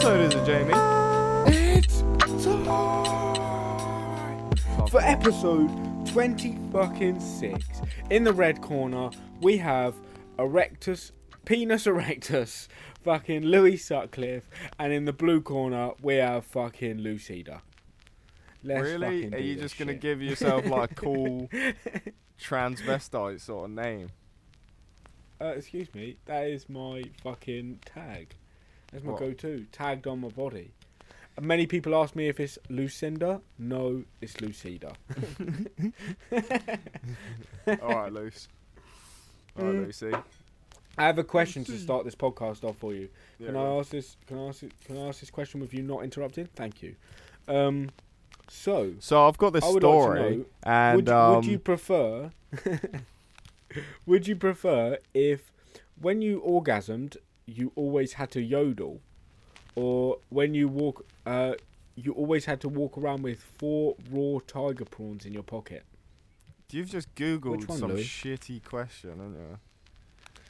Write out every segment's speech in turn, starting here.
episode is it, Jamie? It's time for episode 20 fucking 6. In the red corner, we have Erectus, Penis Erectus, fucking Louis Sutcliffe, and in the blue corner, we have fucking Lucida. Let's really? Are you just gonna give yourself like a cool transvestite sort of name? Uh, excuse me, that is my fucking tag. That's my What? go-to, tagged on my body. And Many people ask me if it's Lucinda. No, it's Lucida. All right, Luce. All right, Mm. Lucy. I have a question to start this podcast off for you. Yeah, Can go on. I ask this? Can I ask? it- Can I ask this question with you not interrupting? Thank you. Um, so So I've got this I would story, like to know, and would, um, would you prefer? would you prefer if, when you orgasmed, you always had to yodel, or when you walk, uh, you always had to walk around with four raw tiger prawns in your pocket? you've just googled one, some Louis? shitty question, haven't you?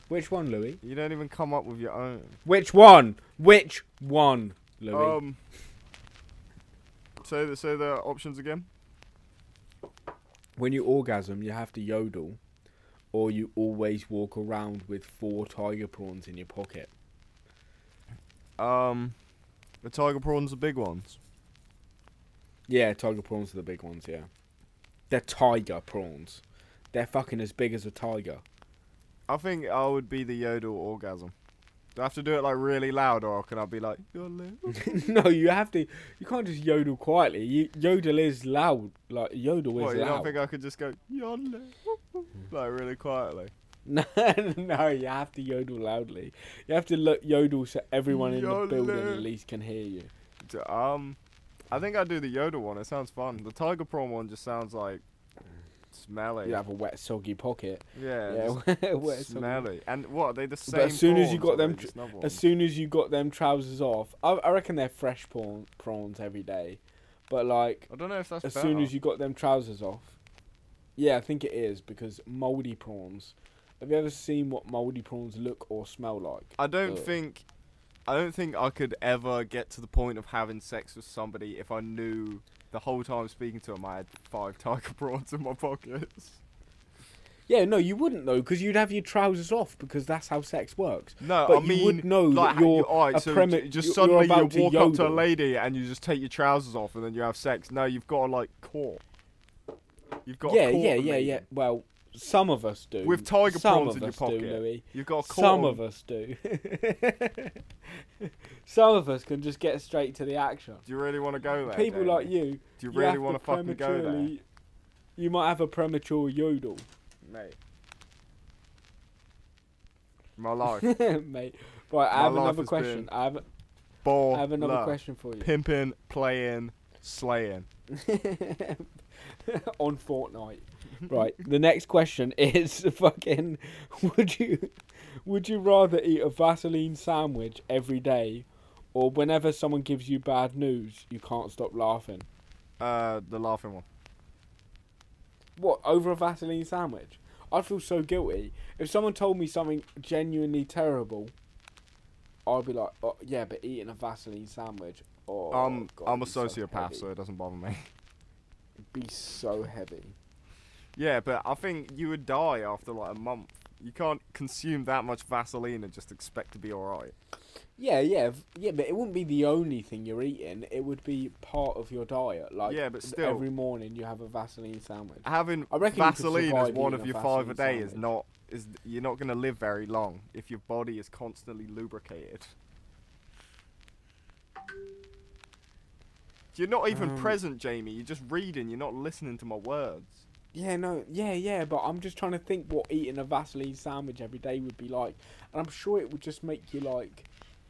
Which one, Louis? You don't even come up with your own. Which one? Which one, Louis? Um. Say the say the options again. when you orgasm, you have to yodel, or you always walk around with four tiger prawns in your pocket. Um, the tiger prawns are big ones. Yeah, tiger prawns are the big ones. Yeah, they're tiger prawns. They're fucking as big as a tiger. I think I would be the yodel orgasm. Do I have to do it like really loud, or can I be like yodel? no, you have to. You can't just yodel quietly. You, yodel is loud. Like yodel is What, you loud. don't think I could just go yodel like really quietly? no, no, you have to yodel loudly. You have to look yodel so everyone in the building at least can hear you. D- Um, I think I'd do the yodel one. It sounds fun. The tiger prawn one just sounds like smelly. You have a wet, soggy pocket. yeah, Yeah, wet, soggy smelly. And what are they the same? But as soon as you got them As soon as you got them trousers off, I, I reckon they're fresh prawn, prawns every day. But like, I don't know if that's as better. soon as you got them trousers off, yeah, I think it is because mouldy prawns. Have you ever seen what mouldy prawns look or smell like? I don't Ugh. think I don't think I could ever get to the point of having sex with somebody if I knew the whole time speaking to him, I had five tiger prawns in my pockets. Yeah, no, you wouldn't though, because you'd have your trousers off because that's how sex works. No, But I you mean would know like, that you're alright, a so premi- just you're suddenly you about to walk up to a lady and you just take your trousers off and then you have sex. No, you've got to like court. You've got yeah, court yeah, yeah, yeah. Well, some of us do. With tiger some prawns in your pocket. Do, Louis. You've got Some of us do. Some of us can just get straight to the action. Do you really want to go there? People like you, Do you you really want to fucking go there, You might have a premature yodel, mate? My life, mate. Right, I have another question. I have, ball, I have another love, question for you. pimping, playing, slaying. On Fortnite. Right. The next question is fucking would you would you rather eat a Vaseline sandwich every day or whenever someone gives you bad news you can't stop laughing? Uh, the laughing one. What, over a Vaseline sandwich? I'd feel so guilty. If someone told me something genuinely terrible, I'd be like, oh, yeah, but eating a Vaseline sandwich. Oh, um, God, I'm a it'd so sociopath, so it doesn't bother me. It'd be so heavy. Yeah, but I think you would die after like a month. You can't consume that much Vaseline and just expect to be alright. Yeah, yeah, yeah, but it wouldn't be the only thing you're eating. It would be part of your diet. Like, Yeah, but still- every morning you have a Vaseline sandwich. Having I reckon Vaseline as one of your five a day is not is you're not gonna live very long if your body is constantly lubricated. You're not even Um, present, Jamie. You're just reading. You're not listening to my words. Yeah, no, yeah, yeah, but I'm just trying to think what eating a Vaseline sandwich every day would be like, and I'm sure it would just make you like,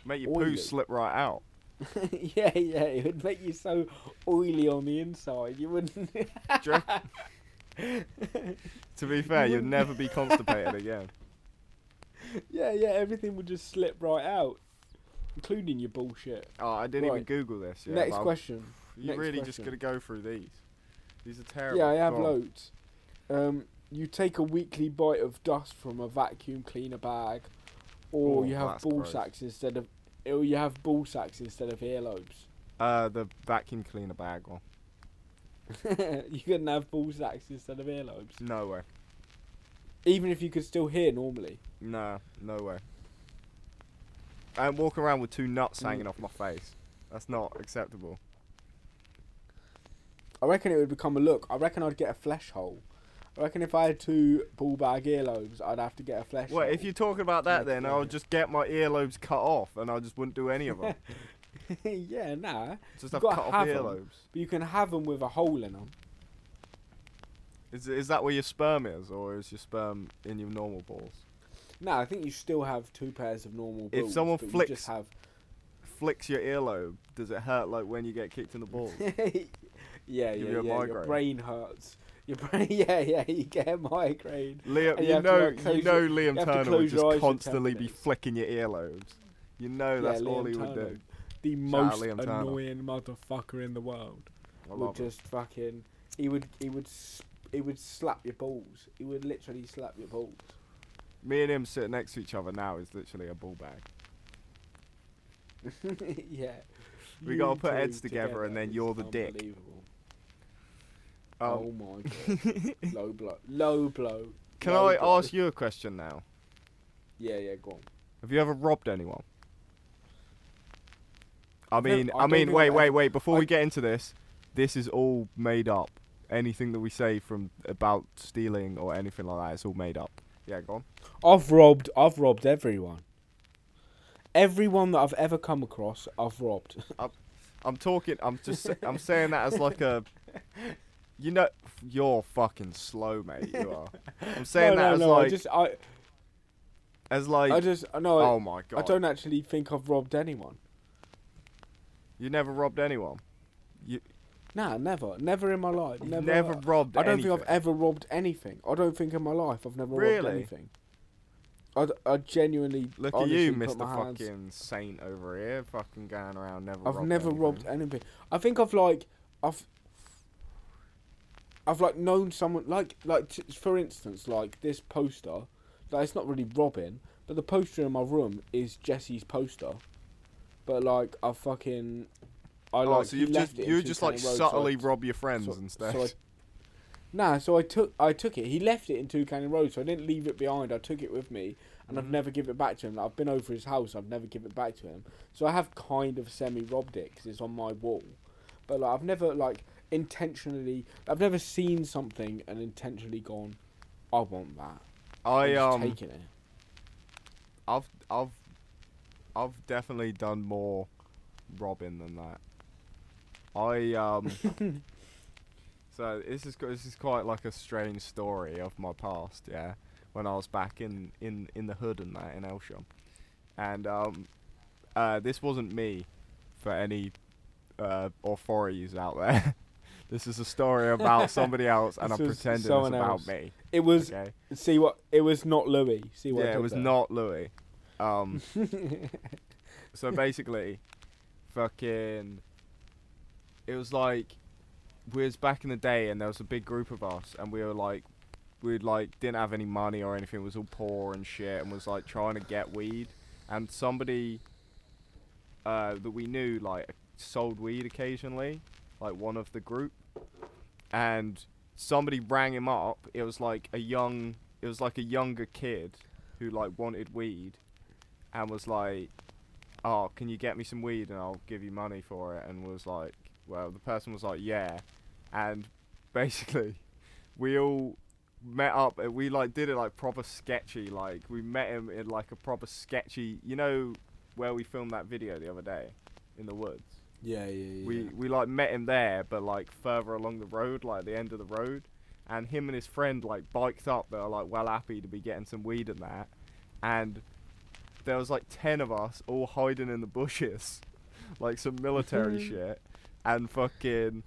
Make your Oily. poo slip right out. yeah, yeah, it would make you so oily on the inside. You wouldn't. Do you reckon- to be fair, wouldn't- never be constipated again. yeah, yeah, everything would just slip right out, including your bullshit. Oh, I didn't even Google this. Yeah, Next question. You next really just question. gotta go through these. These are terrible. Yeah, I have Go loads. Um, you take a weekly bite of dust from a vacuum cleaner bag, or Oh, you have ball gross. sacks instead of Or you have ball sacks instead of earlobes. Uh, the vacuum cleaner bag one. you couldn't have ball sacks instead of earlobes. No way. Even if you could still hear normally. No, no way. And walk around with two nuts Mm. hanging off my face. That's not acceptable. I reckon it would become a look. I reckon I'd get a flesh hole. I reckon if I had two ball bag earlobes, I'd have to get a flesh hole. Well, hole. if you're talking about that, then I level. would just get my earlobes cut off, and I just wouldn't do any of them. yeah, nah. just have cut off earlobes. But you can have them with a hole in them. Is is that where your sperm is, or is your sperm in your normal balls? No, I think you still have two pairs of normal balls. If someone flicks- have. Flicks your earlobe. Does it hurt like when you get kicked in the balls? yeah, yeah, Give yeah. you a Your migraine. brain hurts. Your brain, yeah, yeah. You get a migraine. Liam, you you, to, know, like, you know, Liam you Turner would just eyes for 10 constantly be flicking your earlobes. You know that's yeah, all he would do. The most annoying motherfucker in the world. Would just fucking. He would. He would. He would slap your balls. He would literally slap your balls. Me and him sitting next to each other now is literally a ball bag. yeah. We gotta put heads together and then you're the dick. Unbelievable. Um, oh my god. low blow. Low blow. Can Low I blow. ask you a question now? Yeah, yeah, go on. Have you ever robbed anyone? I mean, I I mean, wait, wait, wait. Before I- we get into this, this is all made up. Anything that we say from about stealing or anything like that, it's all made up. Yeah, go on. I've robbed. I've robbed everyone. Everyone that I've ever come across, I've robbed. I'm talking. I'm just. I'm saying that as like a. You know, you're fucking slow, mate. You are. I'm saying no, that no, as no. like, I just, I, as like. I just, no. I- oh my god. I don't actually think I've robbed anyone. You never robbed anyone. You. Nah, never, never in my life. Never. never, robbed. I don't anything. think I've ever robbed anything. I don't think in my life I've never robbed Really? anything. I genuinely Look at you, Mr. my hands- Fucking Saint over here, fucking going around never. I've robbed never anything. robbed anything. I think I've like I've I've like known someone like like t- for instance like this poster. Like it's not really Robin, but the poster in my room is Jesse's poster. But like I fucking I Oh, like so you've left just it you just like Road, so subtly rob your friends so- instead. so I- Nah, so I took I took it. He left it in Two Canning Road, so I didn't leave it behind. I took it with me, and I've Mhm. never given it back to him. Like, I've been over his house, I've never given it back to him. So I have kind of semi robbed it because it's on my wall, but like I've never like intentionally. I've never seen something and intentionally gone. I want that. I um, taken it. I've I've I've definitely done more robbing than that. I um. so this is this is quite like a strange story of my past. Yeah, when I was back in in in the hood and that in Elsham, and um, uh, this wasn't me, for any uh authorities out there. this is a story about somebody else, and I'm pretending it's about else. me. It was Okay. see what it was not Louis. See what I Yeah, it was not Louis. Um. So basically, fucking, it was like we was back in the day, and there was a big group of us, and we were like, we like didn't have any money or anything. Was all poor and shit, and was like trying to get weed. And somebody uh, that we knew like sold weed occasionally, like one of the group, and somebody rang him up. It was like a young, it was like a younger kid who like wanted weed, and was like oh, can you get me some weed and I'll give you money for it? And was like, well, the person was like, yeah. And basically, we all met up. and We like did it like proper sketchy. Like we met him in like a proper sketchy. You know where we filmed that video the other day in the woods. Yeah, yeah, yeah. We we like met him there, but like further along the road, like the end of the road. And him and his friend like biked up. They were like well happy to be getting some weed and that. And there was like ten of us all hiding in the bushes, like some military shit. And fucking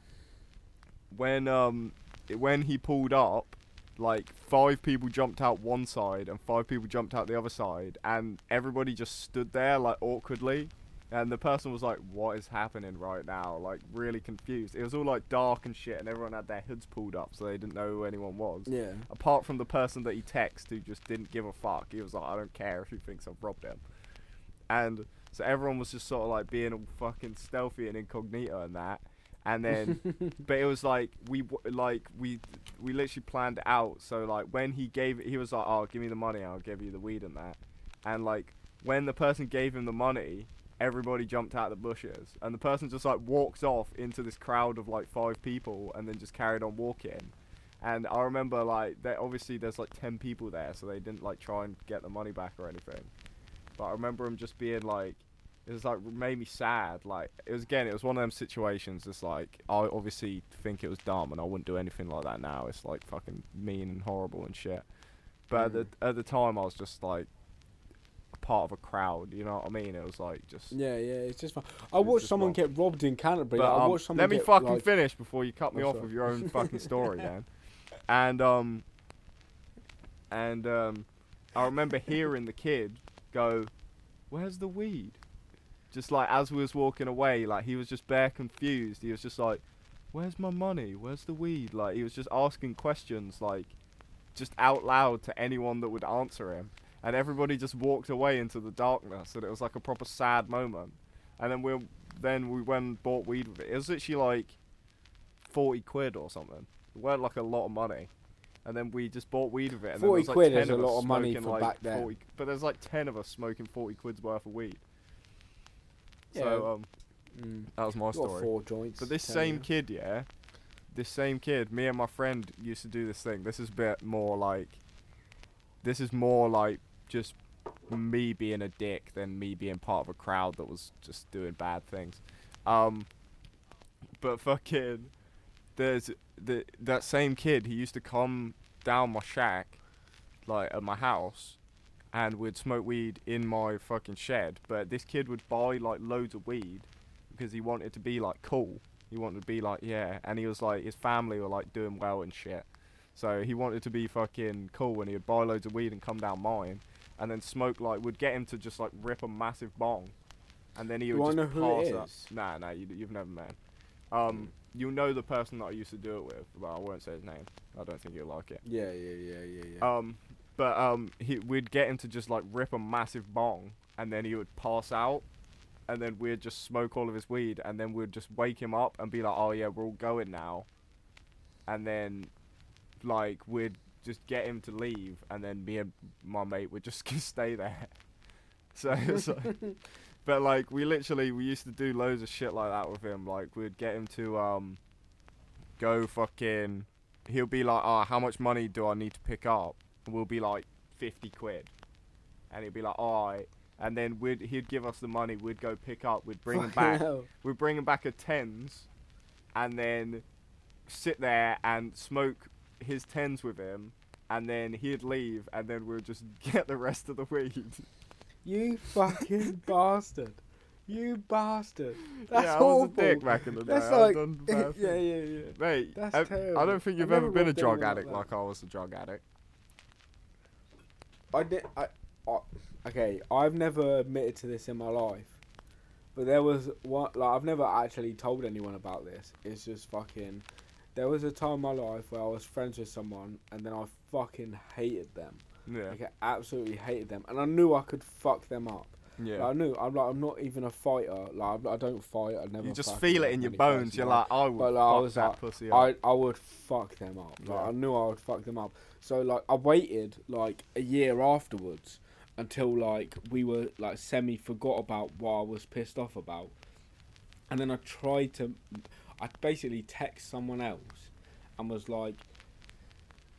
when um when he pulled up, like five people jumped out one side and five people jumped out the other side, and everybody just stood there like awkwardly. And the person was like, "What is happening right now?" Like really confused. It was all like dark and shit, and everyone had their hoods pulled up, so they didn't know who anyone was. yeah. Apart from the person that he texted, who just didn't give a fuck. He was like, "I don't care if he thinks I've robbed him." And So everyone was just sort of like being all fucking stealthy and incognito and that. And then, but it was like we like we we literally planned it out. So like when he gave it, he was like, "Oh, give me the money, I'll give you the weed and that." And like when the person gave him the money, everybody jumped out of the bushes, and the person just like walked off into this crowd of like five people, and then just carried on walking. And I remember like that obviously there's like ten people there, so they didn't like try and get the money back or anything. But I remember him just being like, it was like made me sad. Like it was again, it was one of them situations. It's like I obviously think it was dumb, and I wouldn't do anything like that now. It's like fucking mean and horrible and shit. But Mm. at, the, at the time, I was just like part of a crowd. You know what I mean? It was like just. Yeah, yeah, it's just fun. I watched someone get robbed in Canterbury. But, like, I um, watched someone let me get, fucking like, finish before you cut me off sorry. with your own fucking story, man. And um, and um, I remember hearing the kid go, "Where's the weed?" Just like as we was walking away, like he was just bare confused. He was just like, "Where's my money? Where's the weed?" Like he was just asking questions, like just out loud to anyone that would answer him. And everybody just walked away into the darkness, and it was like a proper sad moment. And then we then we went and bought weed with it. It was literally like forty quid or something. It weren't like a lot of money. And then we just bought weed with it. And then 40 there was, like, quid 10 is a of us lot of money smoking, for like, back then. 40 but there's like ten of us smoking forty quid's worth of weed. Yeah. So um, Mm. that was my Got story. four joints. But this same you. kid, yeah, this same kid, me and my friend used to do this thing. This is a bit more like, this is more like just me being a dick than me being part of a crowd that was just doing bad things. Um, but fucking, there's the that same kid. He used to come down my shack, like at my house, and would smoke weed in my fucking shed. But this kid would buy like loads of weed because he wanted to be like cool. He wanted to be like yeah, and he was like his family were like doing well and shit. So he wanted to be fucking cool, and he would buy loads of weed and come down mine, and then smoke like would get him to just like rip a massive bong, and then he would just pass it up. is? Nah, nah, you, you've never met. him. Um, you know the person that I used to do it with, but I won't say his name. I don't think you'll like it. Yeah, yeah, yeah, yeah, yeah. Um, but um, he we'd get him to just like rip a massive bong, and then he would pass out, and then we'd just smoke all of his weed, and then we'd just wake him up and be like, "Oh yeah, we're all going now," and then like we'd just get him to leave, and then me and my mate would just stay there. So like, but like we literally we used to do loads of shit like that with him. Like we'd get him to um go fucking. He'll be like, "Oh, how much money do I need to pick up?" And we'll be like, 50 quid," and he'd be like, "Alright." And then we'd he'd give us the money. We'd go pick up. We'd bring him back. hell. We'd bring him back a tens, and then sit there and smoke his tens with him. And then he'd leave, and then we'd just get the rest of the weed. You fucking bastard. You bastard. That's yeah, I was awful. a dick back in the day. That's like, yeah, yeah, yeah. Mate, That's I, I don't think I've you've ever been a drug anyone like addict like I was a drug addict. I did. I, I. Okay, I've never admitted to this in my life, but there was one. Like I've never actually told anyone about this. It's just fucking. There was a time in my life where I was friends with someone, and then I fucking hated them. Yeah, Like I absolutely hated them, and I knew I could fuck them up. yeah. Like, I knew. I'm like. I'm not even a fighter. Like I'm- don't fight. I never. you just feel it in your bones. person, You're like, I would But, like, I fuck was that like, pussy up. I, I would fuck them up. Like Yeah. I knew I would fuck them up. So like I waited like a year afterwards until like we were like semi forgot about what I was pissed off about, and then I tried to, I basically text someone else, and was like,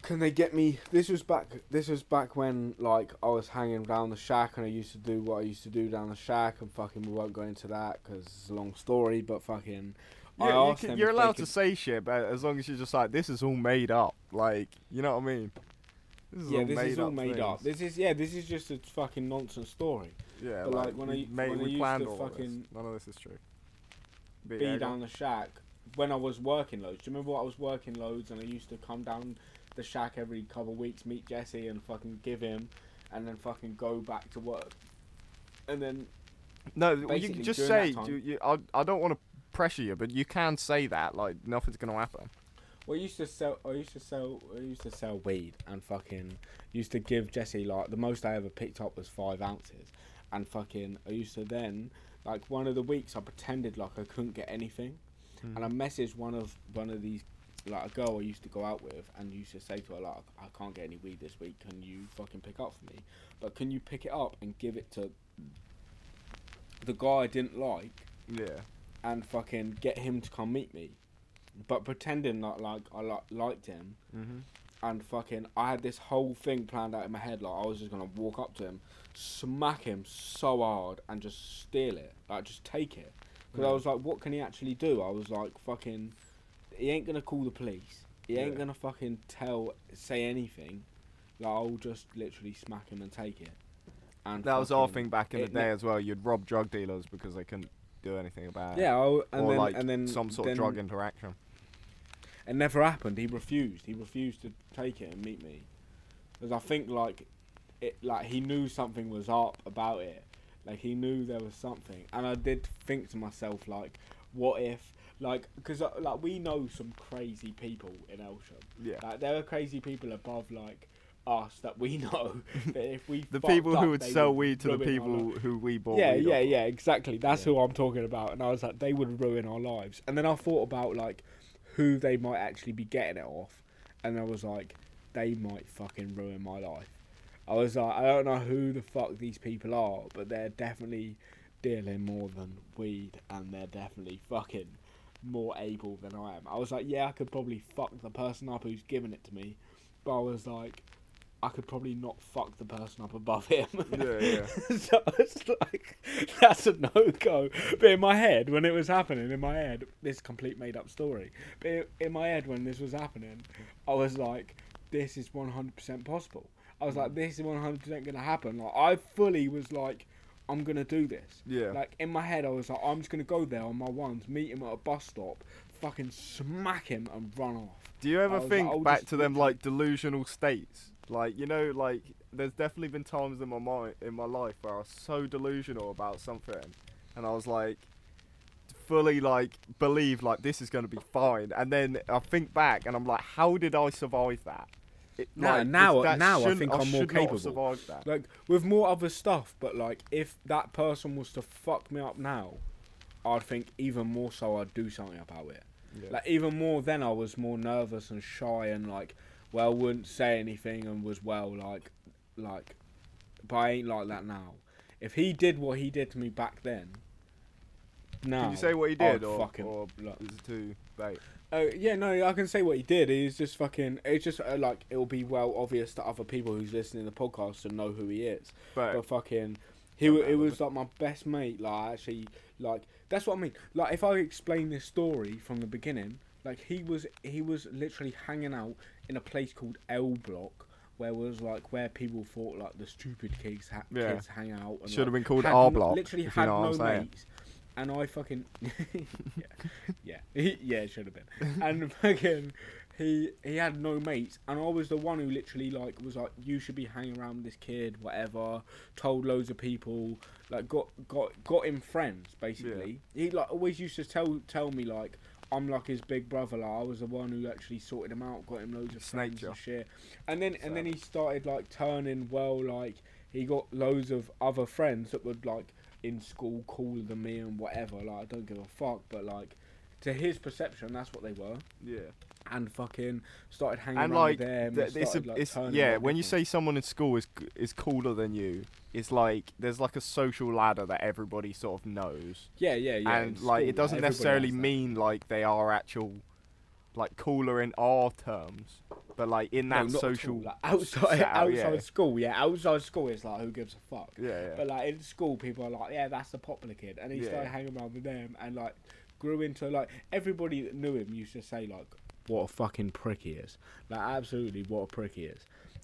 "Can they get me?" This was back. This was back when like I was hanging down the shack, and I used to do what I used to do down the shack, and fucking we won't go into that because it's a long story. But fucking. I Yeah, you asked can, them you're allowed could- to say shit, but as long as you're just like, this is all made up. Like, you know what I mean? This is yeah, all this made is all up made up. This is yeah, this is just a fucking nonsense story. Yeah, but, like, like, when we, I- mate, when I used planned to all of this. None of this is true. But Be yeah, down the shack when I was working loads. Do you remember what I was working loads and I used to come down the shack every couple of weeks, meet Jesse and fucking give him, and then fucking go back to work. And then No, well, you can just say. time- You, you, I, I don't want to pressure you, but you can say that. Like, nothing's gonna happen. well, I used to sell. I used to sell. I used to sell weed and fucking used to give Jesse like the most I ever picked up was five ounces. and fucking I used to then like one of the weeks I pretended like I couldn't get anything, Hmm. and I messaged one of one of these like a girl I used to go out with and used to say to her like I can't get any weed this week. Can you fucking pick up for me? But can you pick it up and give it to the guy I didn't like yeah. and fucking get him to come meet me? But pretending that like I li- liked him Mm-hmm. and fucking I had this whole thing planned out in my head like I was just gonna walk up to him, smack him so hard and just steal it, like just take it. Because I was like, what can he actually do? I was like, fucking, he ain't gonna call the police. He ain't Yeah. gonna fucking tell, say anything. Like I'll just literally smack him and take it. And That was our thing back in the day as well. You'd rob drug dealers because they couldn't do anything about it. Yeah, oh, and or then like and then some sort then of drug interaction. It never happened. He refused. He refused to take it and meet me, because I think like, it like he knew something was up about it. Like he knew there was something, and I did think to myself like, what if like because uh, like we know some crazy people in Elsham. Yeah. Like there are crazy people above like us that we know that if we The people up, who would sell weed to the people who we bought Yeah, yeah, off. yeah, exactly. That's Yeah. who I'm talking about. And I was like, they would ruin our lives. And then I thought about like who they might actually be getting it off, and I was like, they might fucking ruin my life. I was like, I don't know who the fuck these people are, but they're definitely dealing more than weed, and they're definitely fucking more able than I am. I was like, yeah, I could probably fuck the person up who's giving it to me, but I was like, I could probably not fuck the person up above him. Yeah, yeah. so it's like that's a no go. But in my head, when it was happening, in my head, this complete made up story. But in- in my head, when this was happening, I was like, this is one hundred percent possible. I was like, this is one hundred percent gonna happen. Like I fully was like, I'm gonna do this. Yeah. Like in my head, I was like, I'm just gonna go there on my ones, meet him at a bus stop, fucking smack him and run off. Do you ever was like, think back to them like delusional states? Like you know, like there's definitely been times in my mind in my life where I was so delusional about something, and I was like fully like believe like this is gonna be fine, and then I think back and I'm like, how did I survive that? It, Nah, like, now- now I think I'm more should not have capable. Like with more other stuff, but like if that person was to fuck me up now, I'd think even more so I'd do something about it. Yeah. Like even more then I was more nervous and shy and like well wouldn't say anything and was well like like but I ain't like that now. If he did what he did to me back then, now Can you say what he I'd did, or, fucking or is it too late? Uh, yeah, no, I can say what he did. He's just fucking. It's just uh, like it'll be well obvious to other people who's listening to the podcast to know who he is. But But fucking, he Don't it was like my best mate. Like actually, like that's what I mean. Like if I explain this story from the beginning, like he was he was literally hanging out in a place called L Block. Where was like where people thought like the stupid kids ha- Yeah. kids hang out. And, should like, have been called had R Block. Literally if you had know what no I'm saying. mates, and I fucking yeah, yeah, yeah, it should have been. And fucking, he he had no mates, and I was the one who literally like was like, you should be hanging around with this kid, whatever. Told loads of people, like got got got him friends basically. He like always used to tell tell me like. I'm like his big brother. Like I was the one who actually sorted him out, got him loads of friends and shit. And then and then he started like turning well. Like he got loads of other friends that would like in school cooler than me and whatever. Like I don't give a fuck, but like to his perception, that's what they were. Yeah. And fucking started hanging and around like, with them. th- and it's, a, like, it's yeah. When you say someone in school is is cooler than you, it's like there's like a social ladder that everybody sort of knows, yeah, yeah, yeah, and like school, it doesn't necessarily mean like they are actual, like cooler in our terms, but like in that all, social like, outside outside yeah. school. Yeah, outside school, it's like who gives a fuck. Yeah, yeah. But like in school, people are like, yeah, that's the popular kid, and he Yeah. started hanging around with them, and like grew into like everybody that knew him used to say like, what a fucking prick he is, like absolutely what a prick he is,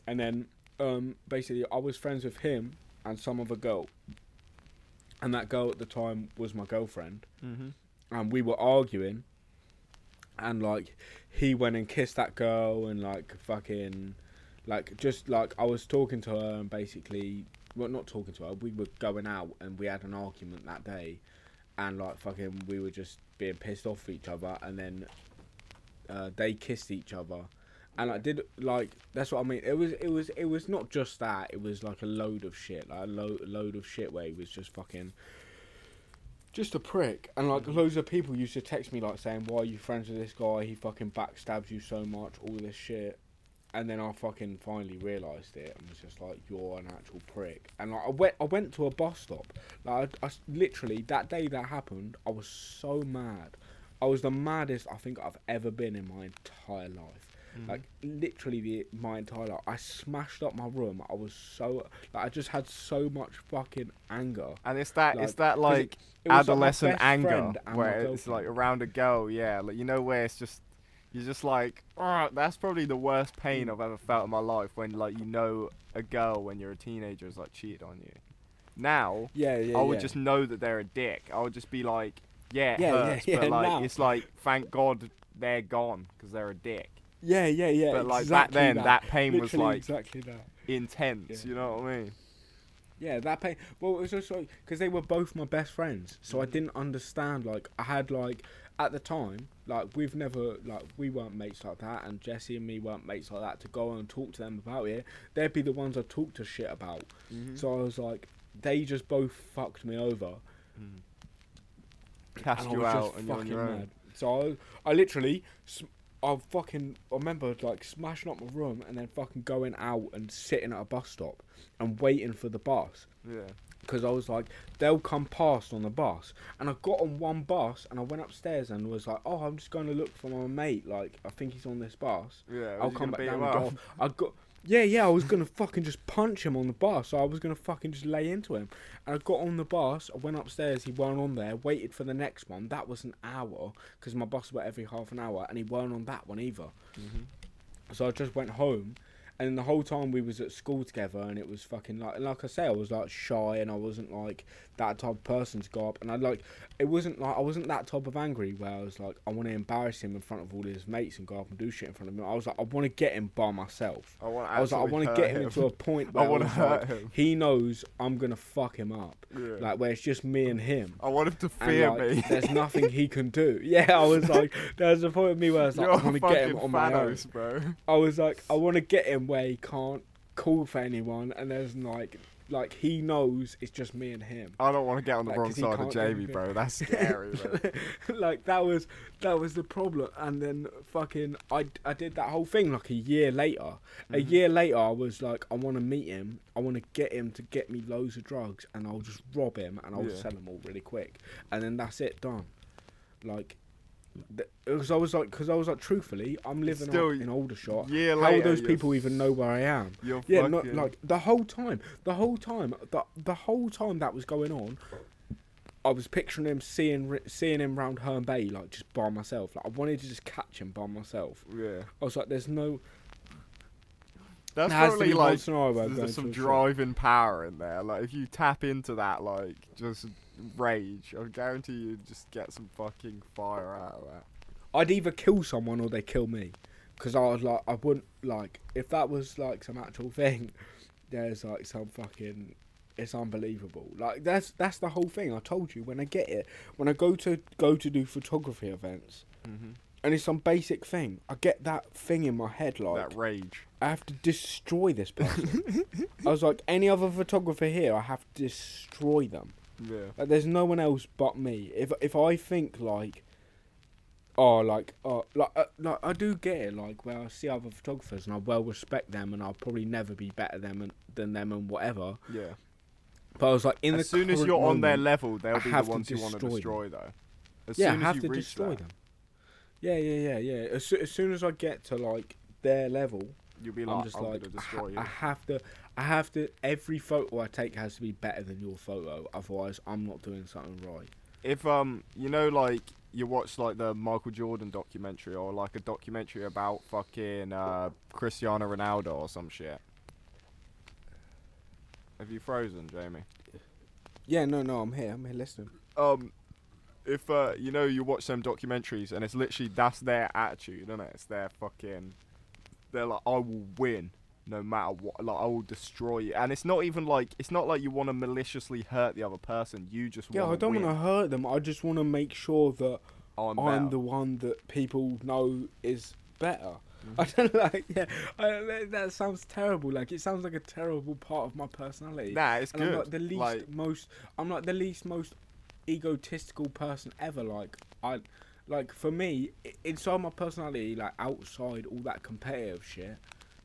and then um basically I was friends with him and some other girl, and that girl at the time was my girlfriend, mm-hmm. and we were arguing, and like he went and kissed that girl, and like fucking, like just like I was talking to her, and basically, well, not talking to her, we were going out, and we had an argument that day, and like fucking, we were just being pissed off each other, and then uh, they kissed each other. And I did like that's what I mean. It was it was it was not just that. It was like a load of shit, like a lo- load of shit where he was just fucking, just a prick. And like mm-hmm. loads of people used to text me like saying, "Why are you friends with this guy? He fucking backstabs you so much, all this shit." And then I fucking finally realised it and was just like, "You're an actual prick." And like I went, I went to a bus stop. Like I, I literally that day that happened, I was so mad. I was the maddest I think I've ever been in my entire life. Mm-hmm. Like literally the, my entire life. I smashed up my room. I was so like I just had so much fucking anger. And it's that Like, it's that like It like, my adolescent best anger friend and my where it's like around a girl, yeah, like you know where it's just you're just like, oh, that's probably the worst pain Mm. I've ever felt in my life when like you know a girl when you're a teenager has like cheated on you. Now yeah, yeah. I would yeah. just know that they're a dick. I would just be like, yeah, it Yeah, yeah, hurts, yeah, but like now. it's like thank God they're gone because they're a dick. Yeah, yeah, yeah. but like back then, that, that, pain was like exactly that. intense. Yeah. You know what I mean? Yeah, that pain. Well, it was just like because they were both my best friends, so I Mhm. didn't understand. Like I had like at the time, like we've never like we weren't mates like that, and Jesse and me weren't mates like that. To go and talk to them about it, they'd be the ones I talk to shit about. Mm-hmm. So I was like, they just both fucked me over. Mm. Cast I you out and fucking mad. So I, I literally, sm- I fucking I remember like smashing up my room and then fucking going out and sitting at a bus stop and waiting for the bus Yeah. because I was like, they'll come past on the bus. And I got on one bus and I went upstairs and was like, oh, I'm just going to look for my mate. Like, I think he's on this bus. Yeah. I'll come back down and go. off. I got. Yeah, yeah, I was gonna fucking just punch him on the bus. So I was gonna fucking just lay into him. And I got on the bus. I went upstairs. He weren't on there. Waited for the next one. That was an hour because my bus went every half an hour, and he weren't on that one either. Mhm. So I just went home, and the whole time we was at school together, and it was fucking like, like I say, I was like shy, and I wasn't like that type of person to go up, and I like, it wasn't like I wasn't that type of angry where I was like, I want to embarrass him in front of all his mates and go up and do shit in front of him. I was like, I want to get him by myself. I want. I was like, I want to get him to a point where I want to was like, him. he knows I'm gonna fuck him up, Yeah. like where it's just me and him. I want him to And fear like, me. there's nothing he can do. Yeah, I was like, there's a point of me where I was like, You're I want to get him on my own. Bro. I was like, I want to get him can't call for anyone, and there's like, like he knows it's just me and him. I don't want to get on the Like, wrong side of Jamie, bro. That's scary, bro. like that was that was the problem, and then fucking I I did that whole thing like a year later. A Mhm. year later, I was like, I want to meet him. I want to get him to get me loads of drugs, and I'll just rob him, and I'll Yeah. sell them all really quick, and then that's it done. Like. Because I was like, because I was like, truthfully, I'm living Still, in Aldershot. Year How later, those people even know where I am? Yeah, not like the whole time. The whole time. The the whole time that was going on, I was picturing him seeing seeing him round Herne Bay like just by myself. Like I wanted to just catch him by myself. Yeah. I was like, "There's no." That's probably like scenario where I'm there's some to a shop. driving power in there. Like if you tap into that, like just rage, I guarantee you just get some fucking fire out of that. I'd either kill someone or they kill me, because I was like, I wouldn't like if that was like some actual thing. There's like some fucking. It's unbelievable. Like that's that's the whole thing. I told you when I get it, when I go to go to do photography events, Mm-hmm. and it's some basic thing. I get that thing in my head like that rage. I have to destroy this person. I was like, any other photographer here, I have to destroy them. Yeah. Like, there's no one else but me. If if I think like, oh, like, oh, like, uh, like I do get it. Like, where I see other photographers and I well respect them, and I'll probably never be better them and, than them and whatever. Yeah. But I was like, in as the soon as you're on their level, they'll I be have the to ones you want to destroy them. destroy, though. As yeah, I soon as have you to reach destroy that, them. Yeah, yeah, yeah, yeah. As, soo- as soon as I get to like their level, you'll be I'm just I'm like, gonna I, ha- destroy I you. have to, I have to. Every photo I take has to be better than your photo. Otherwise, I'm not doing something right. If um, you know, like you watch like the Michael Jordan documentary or like a documentary about fucking uh Cristiano Ronaldo or some shit. Have you frozen, Jamie? Yeah, no, no, I'm here. I'm here listening. um if uh you know you watch them documentaries and it's literally that's their attitude isn't it it's their fucking they're like i will win no matter what like i will destroy you and it's not even like it's not like you want to maliciously hurt the other person you just Yeah, I don't want to hurt them. I just want to make sure that I'm, I'm the one that people know is better. Mm. I don't like. Yeah, I, that sounds terrible. Like it sounds like a terrible part of my personality. Nah, it's and good. I'm like the least Like- most. I'm like the least most egotistical person ever. Like I, like for me, inside my personality, like outside all that competitive shit,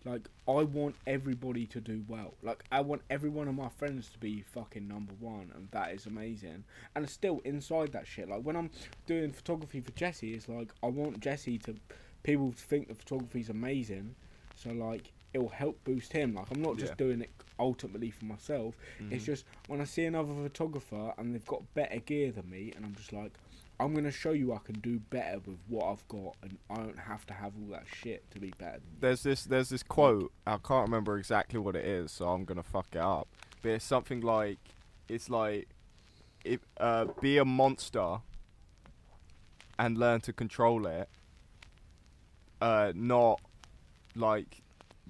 like I want everybody to do well. Like I want every one of my friends to be fucking number one, and that is amazing. And still inside that shit, like when I'm doing photography for Jesse, it's like I want Jesse to people to think the photography's amazing. So like it'll help boost him. Like I'm not just Yeah. doing it ultimately for myself. It's Mhm. just when I see another photographer and they've got better gear than me, and I'm just like, I'm gonna show you I can do better with what I've got, and I don't have to have all that shit to be better there's this there's this quote I can't remember exactly what it is, so I'm gonna fuck it up. But it's something like it's like if uh, be a monster and learn to control it. Uh, not like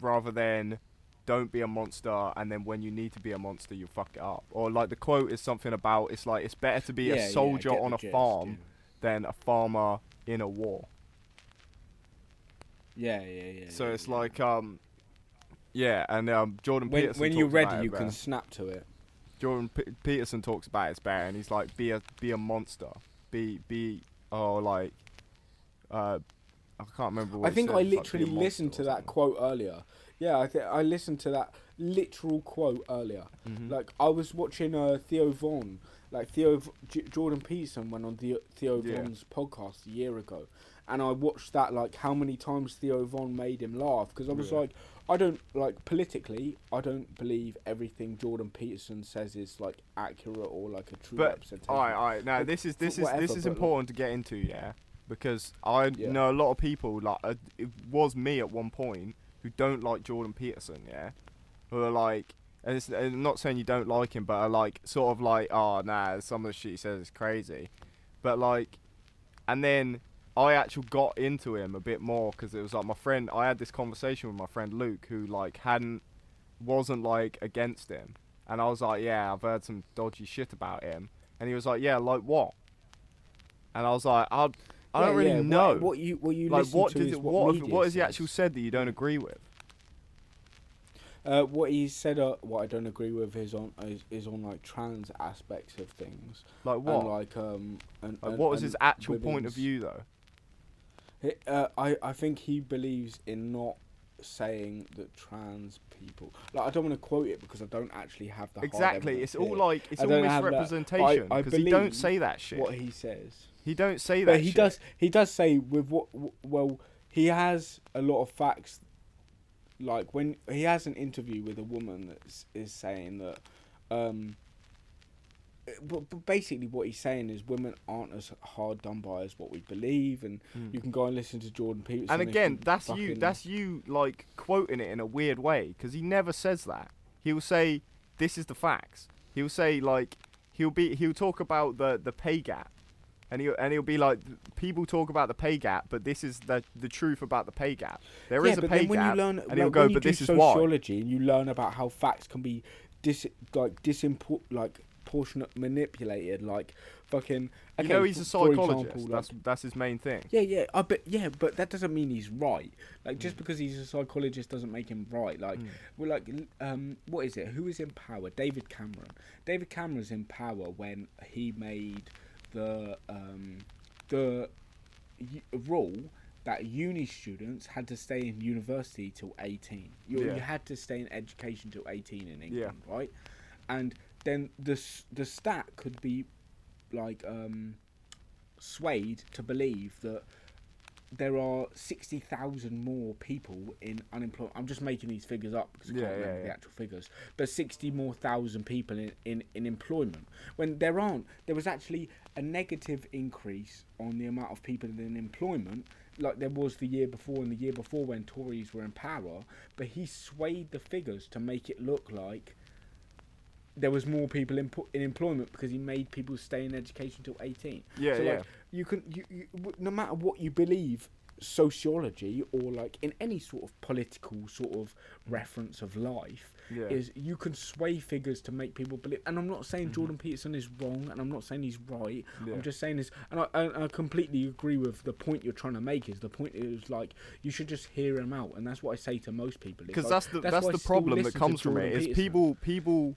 rather than don't be a monster and then when you need to be a monster you fuck it up. Or like the quote is something about it's like it's better to be Yeah, yeah, a soldier get on a gist, farm than a farmer in a war. Yeah, yeah, yeah. yeah So yeah, it's yeah. like um yeah, and um Jordan when Peterson when you're ready, you can snap to it. Jordan P- Peterson talks about it's better, and he's like, be a be a monster, be be oh like, uh, I can't remember. What I think I it's like, literally listened to that quote earlier. Yeah, I think I listened to that literal quote earlier. Mhm. Like I was watching uh, Theo Von, like Theo v- J- Jordan Peterson went on Theo, Theo Yeah. Von's podcast a year ago, and I watched that like how many times Theo Von made him laugh because I was Yeah. like, I don't like politically, I don't believe everything Jordan Peterson says is like accurate or like a true But representation. all right, all right. Now Like, this is this is this is but, like- important to get into, yeah, because I Yeah. know a lot of people like uh, it was me at one point who don't like Jordan Peterson, yeah, who are like. And it's, I'm not saying you don't like him, but are like sort of like, oh nah, some of the shit he says is crazy, but like, and then I actually got into him a bit more because it was like my friend. I had this conversation with my friend Luke, who like hadn't, wasn't like against him, and I was like, yeah, I've heard some dodgy shit about him, and he was like, yeah, like what? And I was like, I, I Yeah, don't really yeah, know. What, what you what you like what is it, what, what what has he actually said that you don't agree with? Uh, what he said, uh, what I don't agree with, is on is, is on like trans aspects of things, Like what? and like um, and, Like, and- what was his actual point of view though? He- Uh, I I think he believes in not saying that trans people. Like I don't want to quote it because I don't actually have the Exactly. It's all here. like it's I all don't have that. misrepresentation because he don't say that shit. what he says. He don't say that. But he shit. does. He does say with what? Well, he has a lot of facts. Like when he has an interview with a woman that is saying that, um, but, but basically what he's saying is women aren't as hard done by as what we believe, and Mm. you can go and listen to Jordan Peterson. And again, that's you. That's you like quoting it in a weird way because he never says that. He'll say, "This is the facts." He'll say like he'll be he'll talk about the the pay gap, and he'll and he'll be like, "People talk about the pay gap, but this is the the truth about the pay gap. There is yeah, a but pay gap." you learn, and like, he'll go, when you "But do this is why." sociology, and you learn about how facts can be dis like disimpor like proportionate manipulated, like fucking. Okay, you know, he's a psychologist. example, that's like- that's his main thing. Yeah, yeah, I bet. Yeah, but that doesn't mean he's right. Like, Mm. just because he's a psychologist doesn't make him right. Like, we're like, um, what is it? Who is in power? David Cameron. David Cameron's in power when he made the um, the rule that uni students had to stay in university till eighteen. You, Yeah. you had to stay in education till eighteen in England, right? And then the the stat could be like um, swayed to believe that there are 60,000 more people in unemployment. I'm just making these figures up because I can't Yeah, yeah, remember the yeah. actual figures. But 60 more thousand people in, in, in employment. When there aren't, there was actually a negative increase on the amount of people in employment like there was the year before and the year before when Tories were in power. But he swayed the figures to make it look like there was more people in, in employment because he made people stay in education till 18. Yeah, so yeah. like you can you, you no matter what you believe sociology or like in any sort of political sort of reference of life Yeah. is you can sway figures to make people believe. And I'm not saying Mhm. Jordan Peterson is wrong, and I'm not saying he's right. yeah. I'm just saying this and I, I, I completely agree with the point you're trying to make. Is the point is like you should just hear him out, and that's what I say to most people. Because like, that's the that's that's, the problem that comes from it is Peterson. people people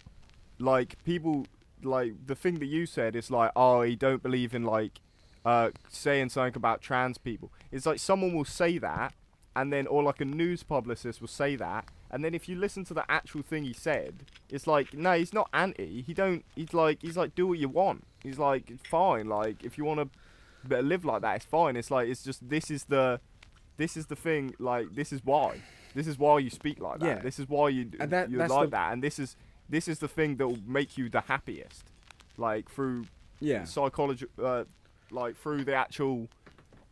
like people like the thing that you said is like oh you don't believe in like uh saying something about trans people. It's like someone will say that and then or like a news publicist will say that and then if you listen to the actual thing he said it's like no he's not anti. He don't he's like he's like do what you want. He's like fine. Like if you want to live like that it's fine. It's like it's just this is the this is the thing like this is why. This is why you speak like that. Yeah. this is why you And that- you're like the- that. And this is this is the thing that will make you the happiest. Like through yeah, psychology uh, like through the actual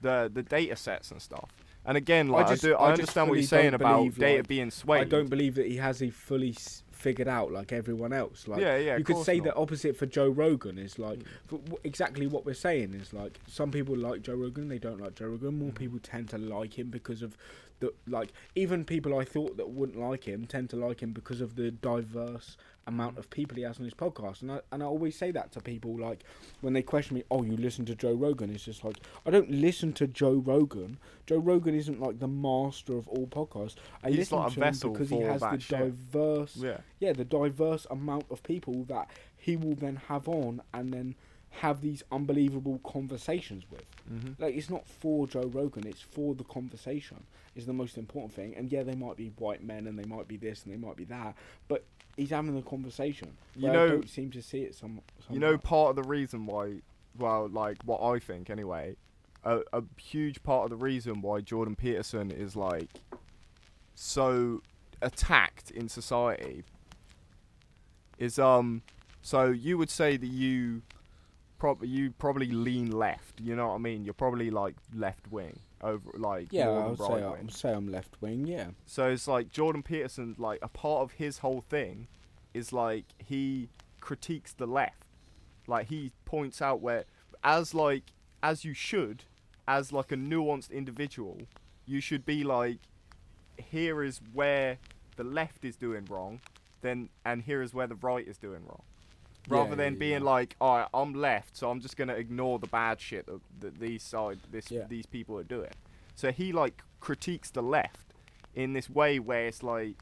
the the data sets and stuff and again like i, just- do I i, understand what you're saying about believe, data like, being swayed I don't believe that he has it fully s- figured out like everyone else. Like yeah yeah you could say not. the opposite for Joe Rogan is like Mm. for wh- exactly what we're saying is like some people like Joe Rogan, they don't like Joe Rogan. More Mhm. people tend to like him because of the like even people I thought that wouldn't like him tend to like him because of the diverse amount of people he has on his podcast. And I and I always say that to people like when they question me, "Oh, you listen to Joe Rogan?" It's just like I don't listen to Joe Rogan. Joe Rogan isn't like the master of all podcasts. I He's listen like a to vessel him because he has the shit. diverse yeah yeah, the diverse amount of people that he will then have on and then have these unbelievable conversations with. mm-hmm. Like it's not for Joe Rogan, it's for the conversation is the most important thing. And yeah, they might be white men and they might be this and they might be that, but he's having the conversation. You where I know- don't seem to see it some. you know part of the reason why well like what i think anyway a, a huge part of the reason why jordan peterson is like so attacked in society is um so you would say that you prob- you probably lean left you know what i mean you're probably like left wing over like yeah, I would right say wing. I'm say I'm left wing. Yeah, So it's like Jordan Peterson, like a part of his whole thing is like he critiques the left. Like he points out where, as like as you should, as like a nuanced individual, you should be like, here is where the left is doing wrong, then and here is where the right is doing wrong. Rather Yeah, than yeah, being yeah. like, all right, I'm left, so I'm just gonna ignore the bad shit that, that these side this these people are doing. So he like critiques the left in this way where it's like,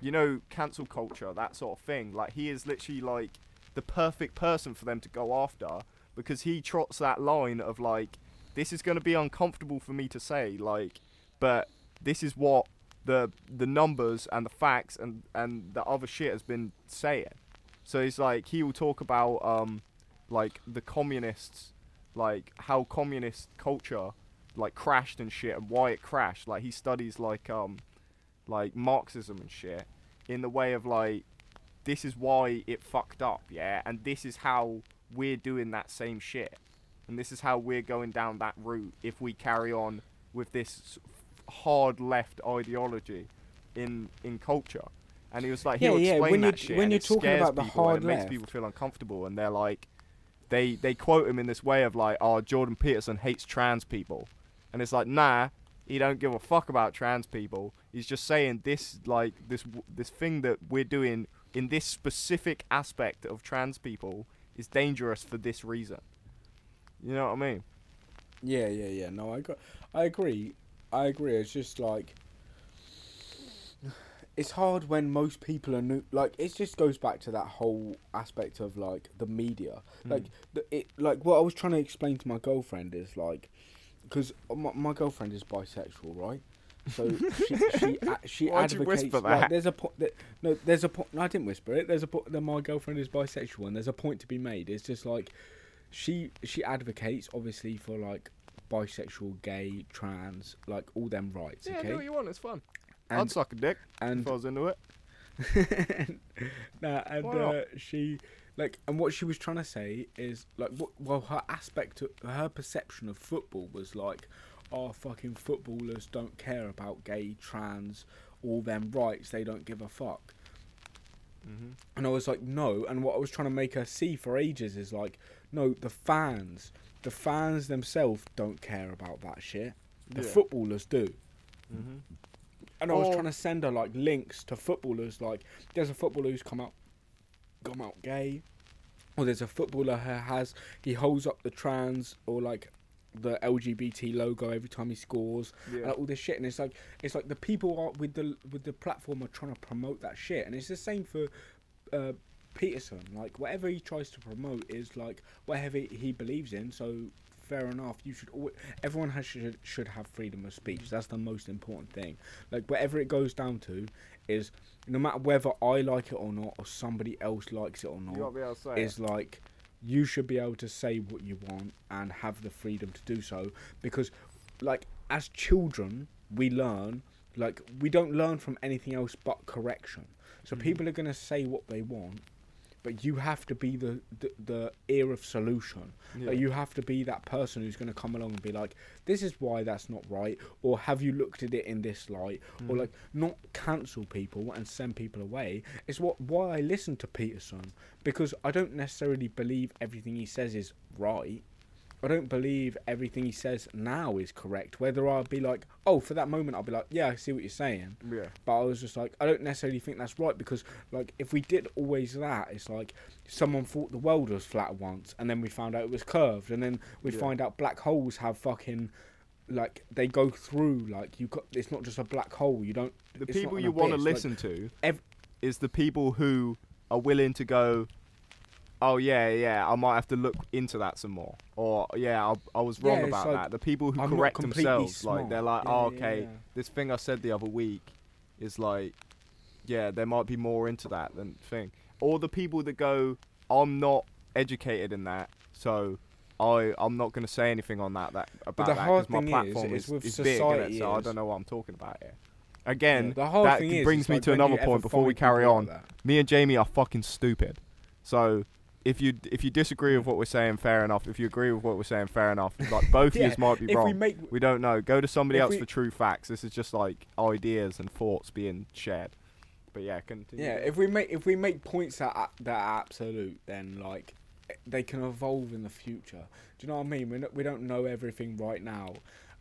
you know, cancel culture, that sort of thing. Like he is literally like the perfect person for them to go after because he trots that line of like, this is gonna be uncomfortable for me to say, like, but this is what the the numbers and the facts and and the other shit has been saying. So it's like he will talk about um like the communists like how communist culture like crashed and shit and why it crashed. Like he studies like um like Marxism and shit in the way of like this is why it fucked up, yeah, and this is how we're doing that same shit. And this is how we're going down that route if we carry on with this hard left ideology in in culture. And he was like, Yeah, he'll yeah, explain when that you're- shit, when you're talking scares about the people and hard it makes people feel uncomfortable, and they're like, they they quote him in this way of like, oh, Jordan Peterson hates trans people, and it's like, nah, he don't give a fuck about trans people. He's just saying this like this this thing that we're doing in this specific aspect of trans people is dangerous for this reason. You know what I mean? yeah, yeah, yeah. No, I got, I agree. I agree. It's just like it's hard when most people are new. Like it just goes back to that whole aspect of like the media. Like Mm. the, it, like what I was trying to explain to my girlfriend is like, because my, my girlfriend is bisexual, right? So she she a- she advocates. whisper like, that? there's a point. That, no, there's a point. No, I didn't whisper it. There's a point that my girlfriend is bisexual, and there's a point to be made. It's just like she she advocates obviously for like bisexual, gay, trans, like all them rights. Yeah, okay, do what you want. It's fun. I'd and suck a dick and if I was into it. nah, and uh, she like and what she was trying to say is like what well her aspect of, her perception of football was like oh fucking footballers don't care about gay trans all them rights they don't give a fuck Mm-hmm. and I was like no and what I was trying to make her see for ages is like no the fans the fans themselves don't care about that shit the Yeah. footballers do. Mm-hmm. And I was Or- trying to send her like links to footballers. Like, there's a footballer who's come out, come out gay, or there's a footballer who has he holds up the trans or like the LGBT logo every time he scores, and Yeah. like, all this shit. And it's like it's like the people are with the with the platform are trying to promote that shit, and it's the same for uh, Peterson. Like whatever he tries to promote is like whatever he believes in. So fair enough. You should. Always, everyone has should should have freedom of speech. That's the most important thing. Like whatever it goes down to is no matter whether I like it or not, or somebody else likes it or not, gotta be able to say is like you should be able to say what you want and have the freedom to do so because like as children we learn like we don't learn from anything else but correction so Mhm. people are going to say what they want but you have to be the the, the ear of solution it. like, you have to be that person who's going to come along and be like this is why that's not right or have you looked at it in this light or Mhm. like not cancel people and send people away it's what why I listen to Peterson because I don't necessarily believe everything he says is right. I don't believe everything he says now is correct. Whether I'll be like, oh, for that moment I'll be like, yeah, I see what you're saying. yeah. But I was just like, I don't necessarily think that's right because, like, if we did always that, it's like someone thought the world was flat once, and then we found out it was curved, and then we Yeah. find out black holes have fucking, like, they go through. Like, you got, it's not just a black hole. You don't. The people you want to abyss, like, listen to ev- is the people who are willing to go. Oh yeah, yeah. I might have to look into that some more. Or yeah, I, I was wrong Yeah, about like, that. The people who I'm correct themselves, like they're like, Yeah, oh okay, yeah. this thing I said the other week is like, yeah, there might be more into that than thing. Or the people that go, I'm not educated in that, so I I'm not going to say anything on that that about that hard my is- platform is is, with is big, innit? so I don't know what I'm talking about here. Again, Yeah, the hard that thing is, brings me like to another point before we carry on. Me and Jamie are fucking stupid. So if you if you disagree with what we're saying, fair enough. If you agree with what we're saying, fair enough. Like both Yeah, of you might be wrong. we make We don't know. Go to somebody else we- for true facts. This is just like ideas and thoughts being shared. But yeah, continue. Yeah, if we make if we make points that are, that are absolute, then like eh, they can evolve in the future. Do you know what I mean? We not, we don't know everything right now,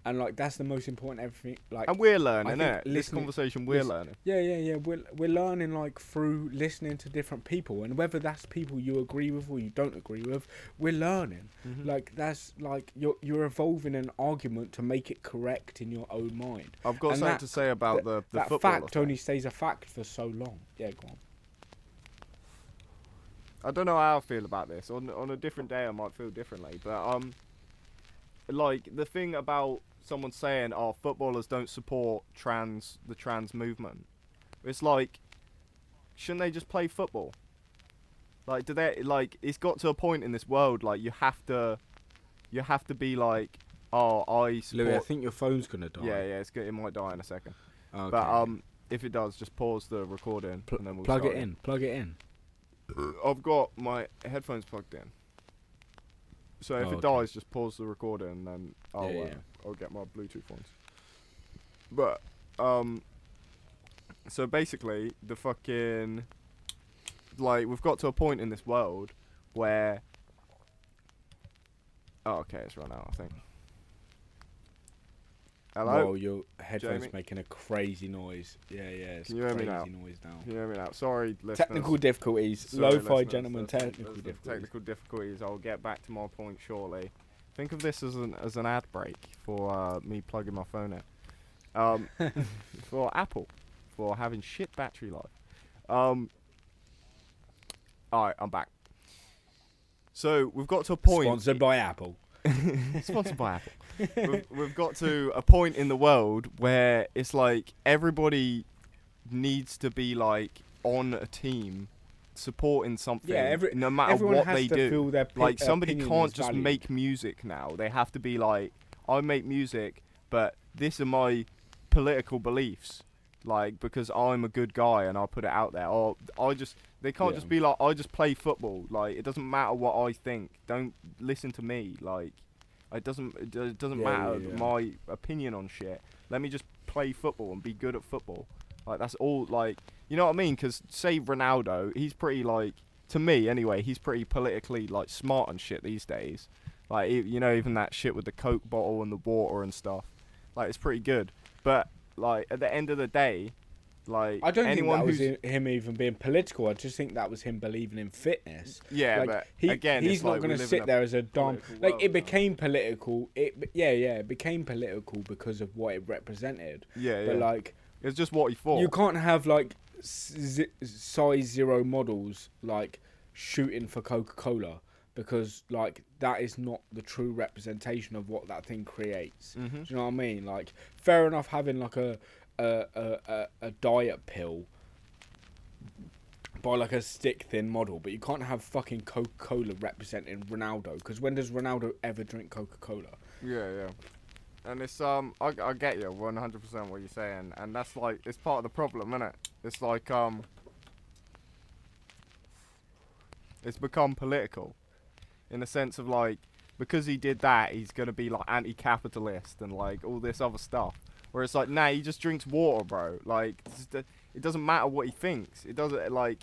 and like that's the most important. Everything like and we're learning, innit? This conversation, we're listen- learning. yeah, yeah, yeah. We're we're learning like through listening to different people, and whether that's people you agree with or you don't agree with, we're learning. Mm-hmm. Like that's like you're you're evolving an argument to make it correct in your own mind. I've got and something that- to say about the the that football. fact only stays a fact for so long. Yeah, go on. I don't know how I feel about this. On on a different day, I might feel differently. But um, like the thing about someone saying, "Oh, footballers don't support trans the trans movement," it's like, shouldn't they just play football? Like, do they like? It's got to a point in this world like you have to, you have to be like, "Oh, I support." Louis, I think your phone's gonna die. yeah, yeah, it's good. It might die in a second. Okay. But um, if it does, just pause the recording Pl- and then we'll plug it in. Plug it in. I've got my headphones plugged in. So if Oh, it okay. dies, just pause the recorder and then I'll Yeah, uh. I'll get my Bluetooth ones. But um, so basically the fucking like we've got to a point in this world where oh okay it's run out I think. Hello. Whoa, your headphones Jamie? making a crazy noise. Yeah, yeah, it's Can you hear me crazy now? noise now. Can you hear me now? Sorry, listeners. Technical difficulties. Sorry, Lo-fi listeners, gentlemen, there's- technical there's difficulties. Technical difficulties. I'll get back to my point shortly. Think of this as an as an ad break for uh, me plugging my phone in. Um, for Apple, for having shit battery life. Um, all right, I'm back. So we've got to a point. Sponsored by Apple. Sponsored by Apple. We've, we've got to a point in the world where it's like everybody needs to be like on a team, supporting something. Yeah, every- no matter what has they to do. feel their pi- like uh, somebody can't just valued. make music now. They have to be like, I make music, but this are my political beliefs. Like because I'm a good guy and I put it out there. Or I just they can't Yeah. just be like I just play football. Like it doesn't matter what I think. Don't listen to me. Like it doesn't it doesn't Yeah, matter yeah, my opinion on shit. Let me just play football and be good at football. Like that's all. Like you know what I mean? Because say Ronaldo, he's pretty like to me anyway. He's pretty politically like smart and shit these days. Like you know even that shit with the Coke bottle and the water and stuff. Like it's pretty good. But like at the end of the day, like I don't anyone think that was who's i- him even being political. I just think that was him believing in fitness. yeah, like, but he, again, he's not like going to sit there as a dom. Like world it became political. It yeah yeah it became political because of what it represented. Yeah, But yeah. like it's just what he thought. you can't have like z- size zero models like shooting for Coca Cola because like that is not the true representation of what that thing creates. Mhm. Do you know what I mean? Like, fair enough having like a a a, a, a diet pill by like a stick thin model, but you can't have fucking Coca Cola representing Ronaldo because when does Ronaldo ever drink Coca Cola? Yeah, yeah. And it's um, I, I get you one hundred percent what you're saying, and that's like it's part of the problem, isn't it? It's like um, it's become political, in the sense of like because he did that, he's gonna be like anti-capitalist and like all this other stuff. Where it's like, nah, he just drinks water, bro. Like, it doesn't matter what he thinks. It doesn't like,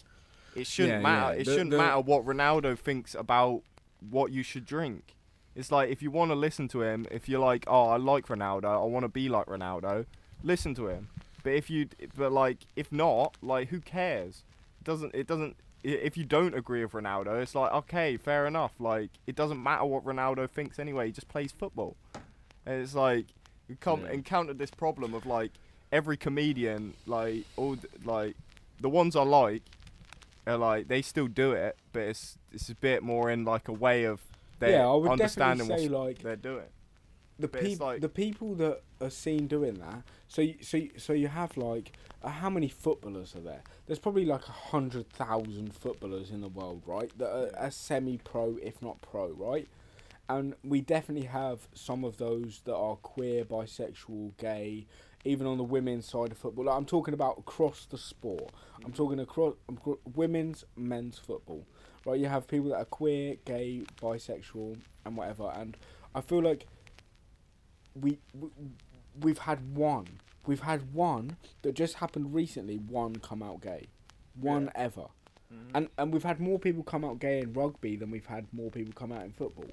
it shouldn't Yeah, matter. yeah. It The- shouldn't the- matter what Ronaldo thinks about what you should drink. It's like if you want to listen to him, if you're like, oh, I like Ronaldo, I want to be like Ronaldo, listen to him. But if you, but like, if not, like, who cares? It doesn't, it doesn't. I- If you don't agree with Ronaldo, it's like, okay, fair enough. Like, it doesn't matter what Ronaldo thinks anyway. He just plays football, and it's like, you come Yeah. encountered this problem of like every comedian, like all, th- like, the ones I like, are like they still do it, but it's it's a bit more in like a way of they yeah, I would understanding definitely what say like they're doing. the but it's people like- the people that are seen doing that. So you, so you, so you have like uh, how many footballers are there? There's probably like a hundred thousand footballers in the world, right? That are, are semi-pro, if not pro, right? And we definitely have some of those that are queer, bisexual, gay, even on the women's side of football. Like, I'm talking about across the sport. I'm talking across um, women's, men's football. Right, you have people that are queer, gay, bisexual, and whatever. And I feel like we, we we've had one, we've had one that just happened recently. One come out gay, one Yeah. ever, and and we've had more people come out gay in rugby than we've had more people come out in football,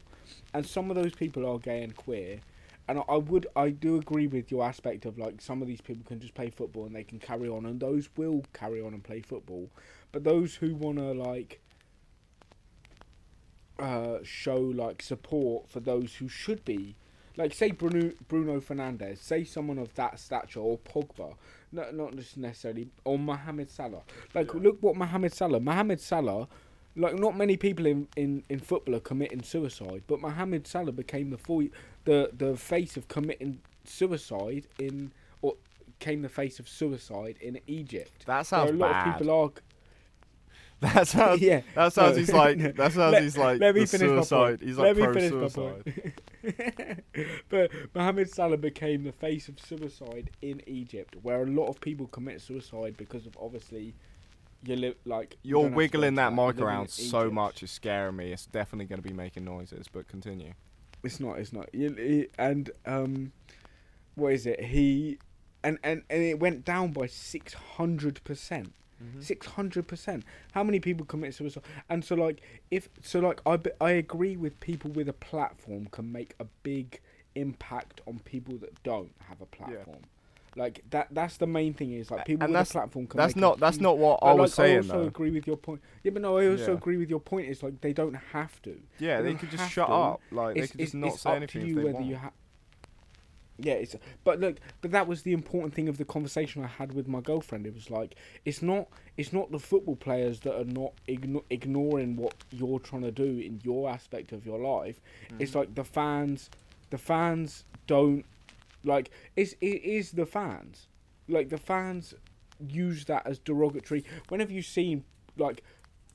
and some of those people are gay and queer. And I- I would, I do agree with your aspect of like some of these people can just play football and they can carry on, and those will carry on and play football. But those who wanna like uh, show like support for those who should be, like say Bruno Bruno Fernandes, say someone of that stature, or Pogba, no, not just necessarily, or Mohamed Salah. Like Yeah. look what Mohamed Salah, Mohamed Salah. Like not many people in, in, in football are committing suicide, but Mohamed Salah became the full, the the face of committing suicide in or came the face of suicide in Egypt. That sounds a lot bad. of people are that sounds. yeah. That sounds. no, he's like. no. That sounds. Let- he's like. let me the finish my point. suicide. He's Let like me pro suicide. but Mohamed Salah became the face of suicide in Egypt, where a lot of people commit suicide because of obviously you live like you You're don't have to go wiggling that mic around so much. It's scaring me. It's definitely going to be making noises. But continue. It's not. It's not. And um, what is it? He and and and it went down by six hundred percent. Mm-hmm. Six hundred percent. How many people commit suicide? And so, like, if so, like, I I agree with people with a platform can make a big impact on people that don't have a platform. Like that. That's the main thing. Is like people And with a platform can. That's make a not. That's not what I was like, I also though. agree with your point. Yeah, but no, I also Yeah. agree with your point. Is like they don't have to. Yeah, they they could just shut to. up. Like they it's, could it's, just not it's say anything to if they whether want. you have. Yeah, it's but look, but that was the important thing of the conversation I had with my girlfriend. It was like it's not it's not the football players that are not igno- ignoring what you're trying to do in your aspect of your life. It's Mhm. like the fans, the fans don't like it's it is the fans, like the fans use that as derogatory. Whenever you seen like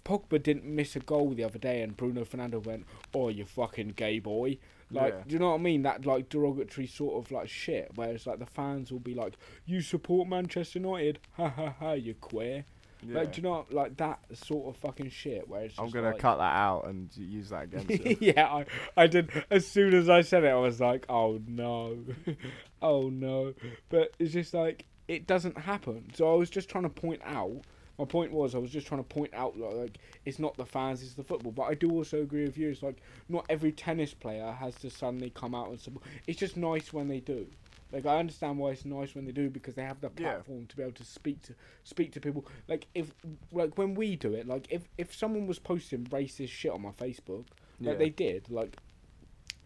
Pogba didn't miss a goal the other day, and Bruno Fernando went, "Oh, you fucking gay boy." Like, Yeah. do you know what I mean? That like derogatory sort of like shit. Whereas like the fans will be like, "You support Manchester United? Ha ha ha! You queer." Yeah. Like, do you know like that sort of fucking shit? Where it's I'm gonna like- cut that out and use that against you. yeah, I, I did. As soon as I said it, I was like, "Oh no, oh no!" But it's just like it doesn't happen. So I was just trying to point out. My point was, I was just trying to point out like, like it's not the fans, it's the football. But I do also agree with you. It's like not every tennis player has to suddenly come out and support. It's just nice when they do. Like I understand why it's nice when they do because they have the Yeah. platform to be able to speak to speak to people. Like if like when we do it, like if if someone was posting racist shit on my Facebook, like Yeah. they did, like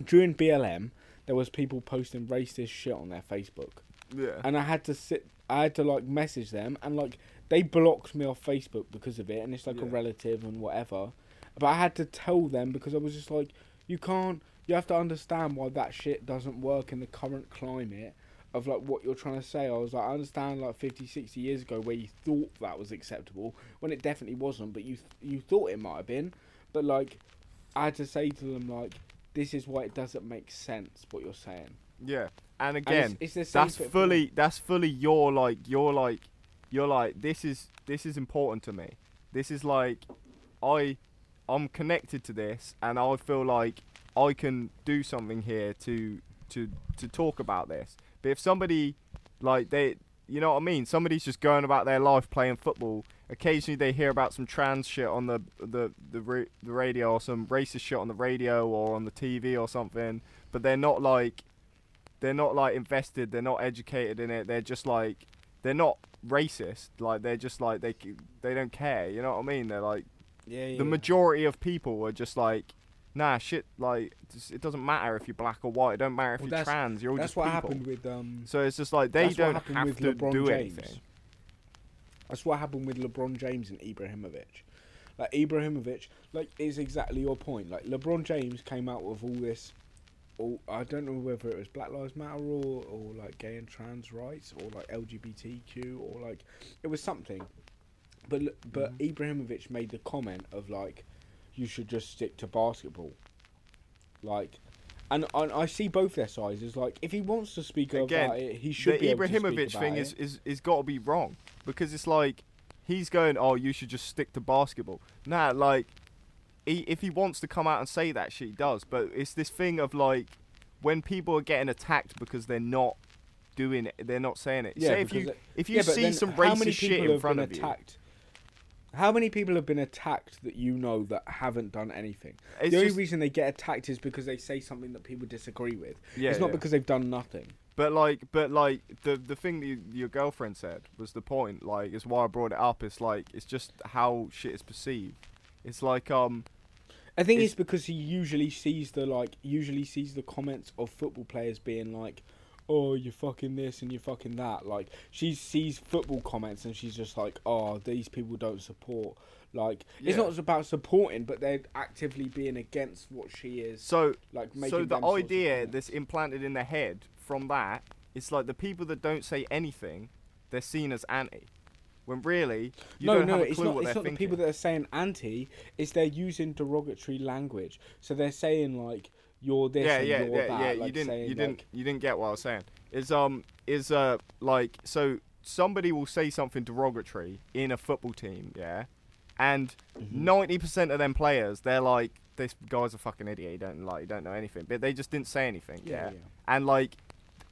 during BLM, there was people posting racist shit on their Facebook, Yeah. and I had to sit, I had to like message them, and like they blocked me off Facebook because of it, and it's like a relative and whatever, but I had to tell them because I was just like, you can't, you have to understand why that shit doesn't work in the current climate. Of like what you're trying to say, I was like, I understand like 50, 60 years ago where you thought that was acceptable when it definitely wasn't, but you you thought it might have been, but like I had to say to them like, this is why it doesn't make sense what you're saying. Yeah. And And again, it's, it's the same that's fully that's fully your like you're like you're like this is this is important to me. This is like i i'm connected to this and i feel like i can do something here to to to talk about this. But if somebody like they you know what i mean? Somebody's just going about their life playing football. Occasionally they hear about some trans shit on the the the, the radio or some racist shit on the radio or on the tv or something. But they're not like they're not like invested. They're not educated in it. They're just like they're not racist like they're just like they they don't care you know what i mean they're like yeah, yeah. the majority of people are just like nah shit like it doesn't matter if you're black or white it don't matter if Well, you're trans you're all That's just what people happened with um. so it's just like they don't have with to LeBron do James. anything That's what happened with LeBron James and Ibrahimovic. Like Ibrahimovic, like is exactly your point. Like LeBron James came out with all this. All, I don't know whether it was Black Lives Matter or, or like gay and trans rights or like LGBTQ or like it was something. But but mm. Ibrahimovic made the comment of like, you should just stick to basketball. Like, and, and I see both their sides. Is like if he wants to speak Again, about it, he should the be able to speak Ibrahimovic thing is is is got to be wrong because it's like he's going, oh, you should just stick to basketball. Nah, like he, if he wants to come out and say that shit, he does. But it's this thing of like when people are getting attacked because they're not doing it, they're not saying it. Yeah, say if you it- if you Yeah, see some racist shit in front of you, attacked? How many people have been attacked that you know that haven't done anything? it's the only just- reason they get attacked is because they say something that people disagree with. yeah, it's not yeah. because they've done nothing. But like, but like the the thing that you, your girlfriend said was the point. Like, is why I brought it up. It's like it's just how shit is perceived. It's like um I think It's- it's, because he usually sees the like usually sees the comments of football players being like, "Oh, you're fucking this and you're fucking that." Like she sees football comments and she's just like, "Oh, these people don't support." Like it's Yeah. not about supporting, but they're actively being against what she is. so like making so the them sorts of idea that's implanted in their head from that it's like the people that don't say anything, they're seen as anti. When really you no, don't no, have a it's clue not. what It's they're not the thinking. people that are saying anti. It's they're using derogatory language. So they're saying like you're this yeah, and yeah, you're yeah, that. yeah. like you didn't, saying, you didn't, like- you didn't get what I was saying. Is um, is uh, like so somebody will say something derogatory in a football team, yeah, and Mm-hmm. 90 percent of them players, they're like, this guy's a fucking idiot. He don't like, he don't know anything, but they just didn't say anything, Yeah, yeah. yeah. And like,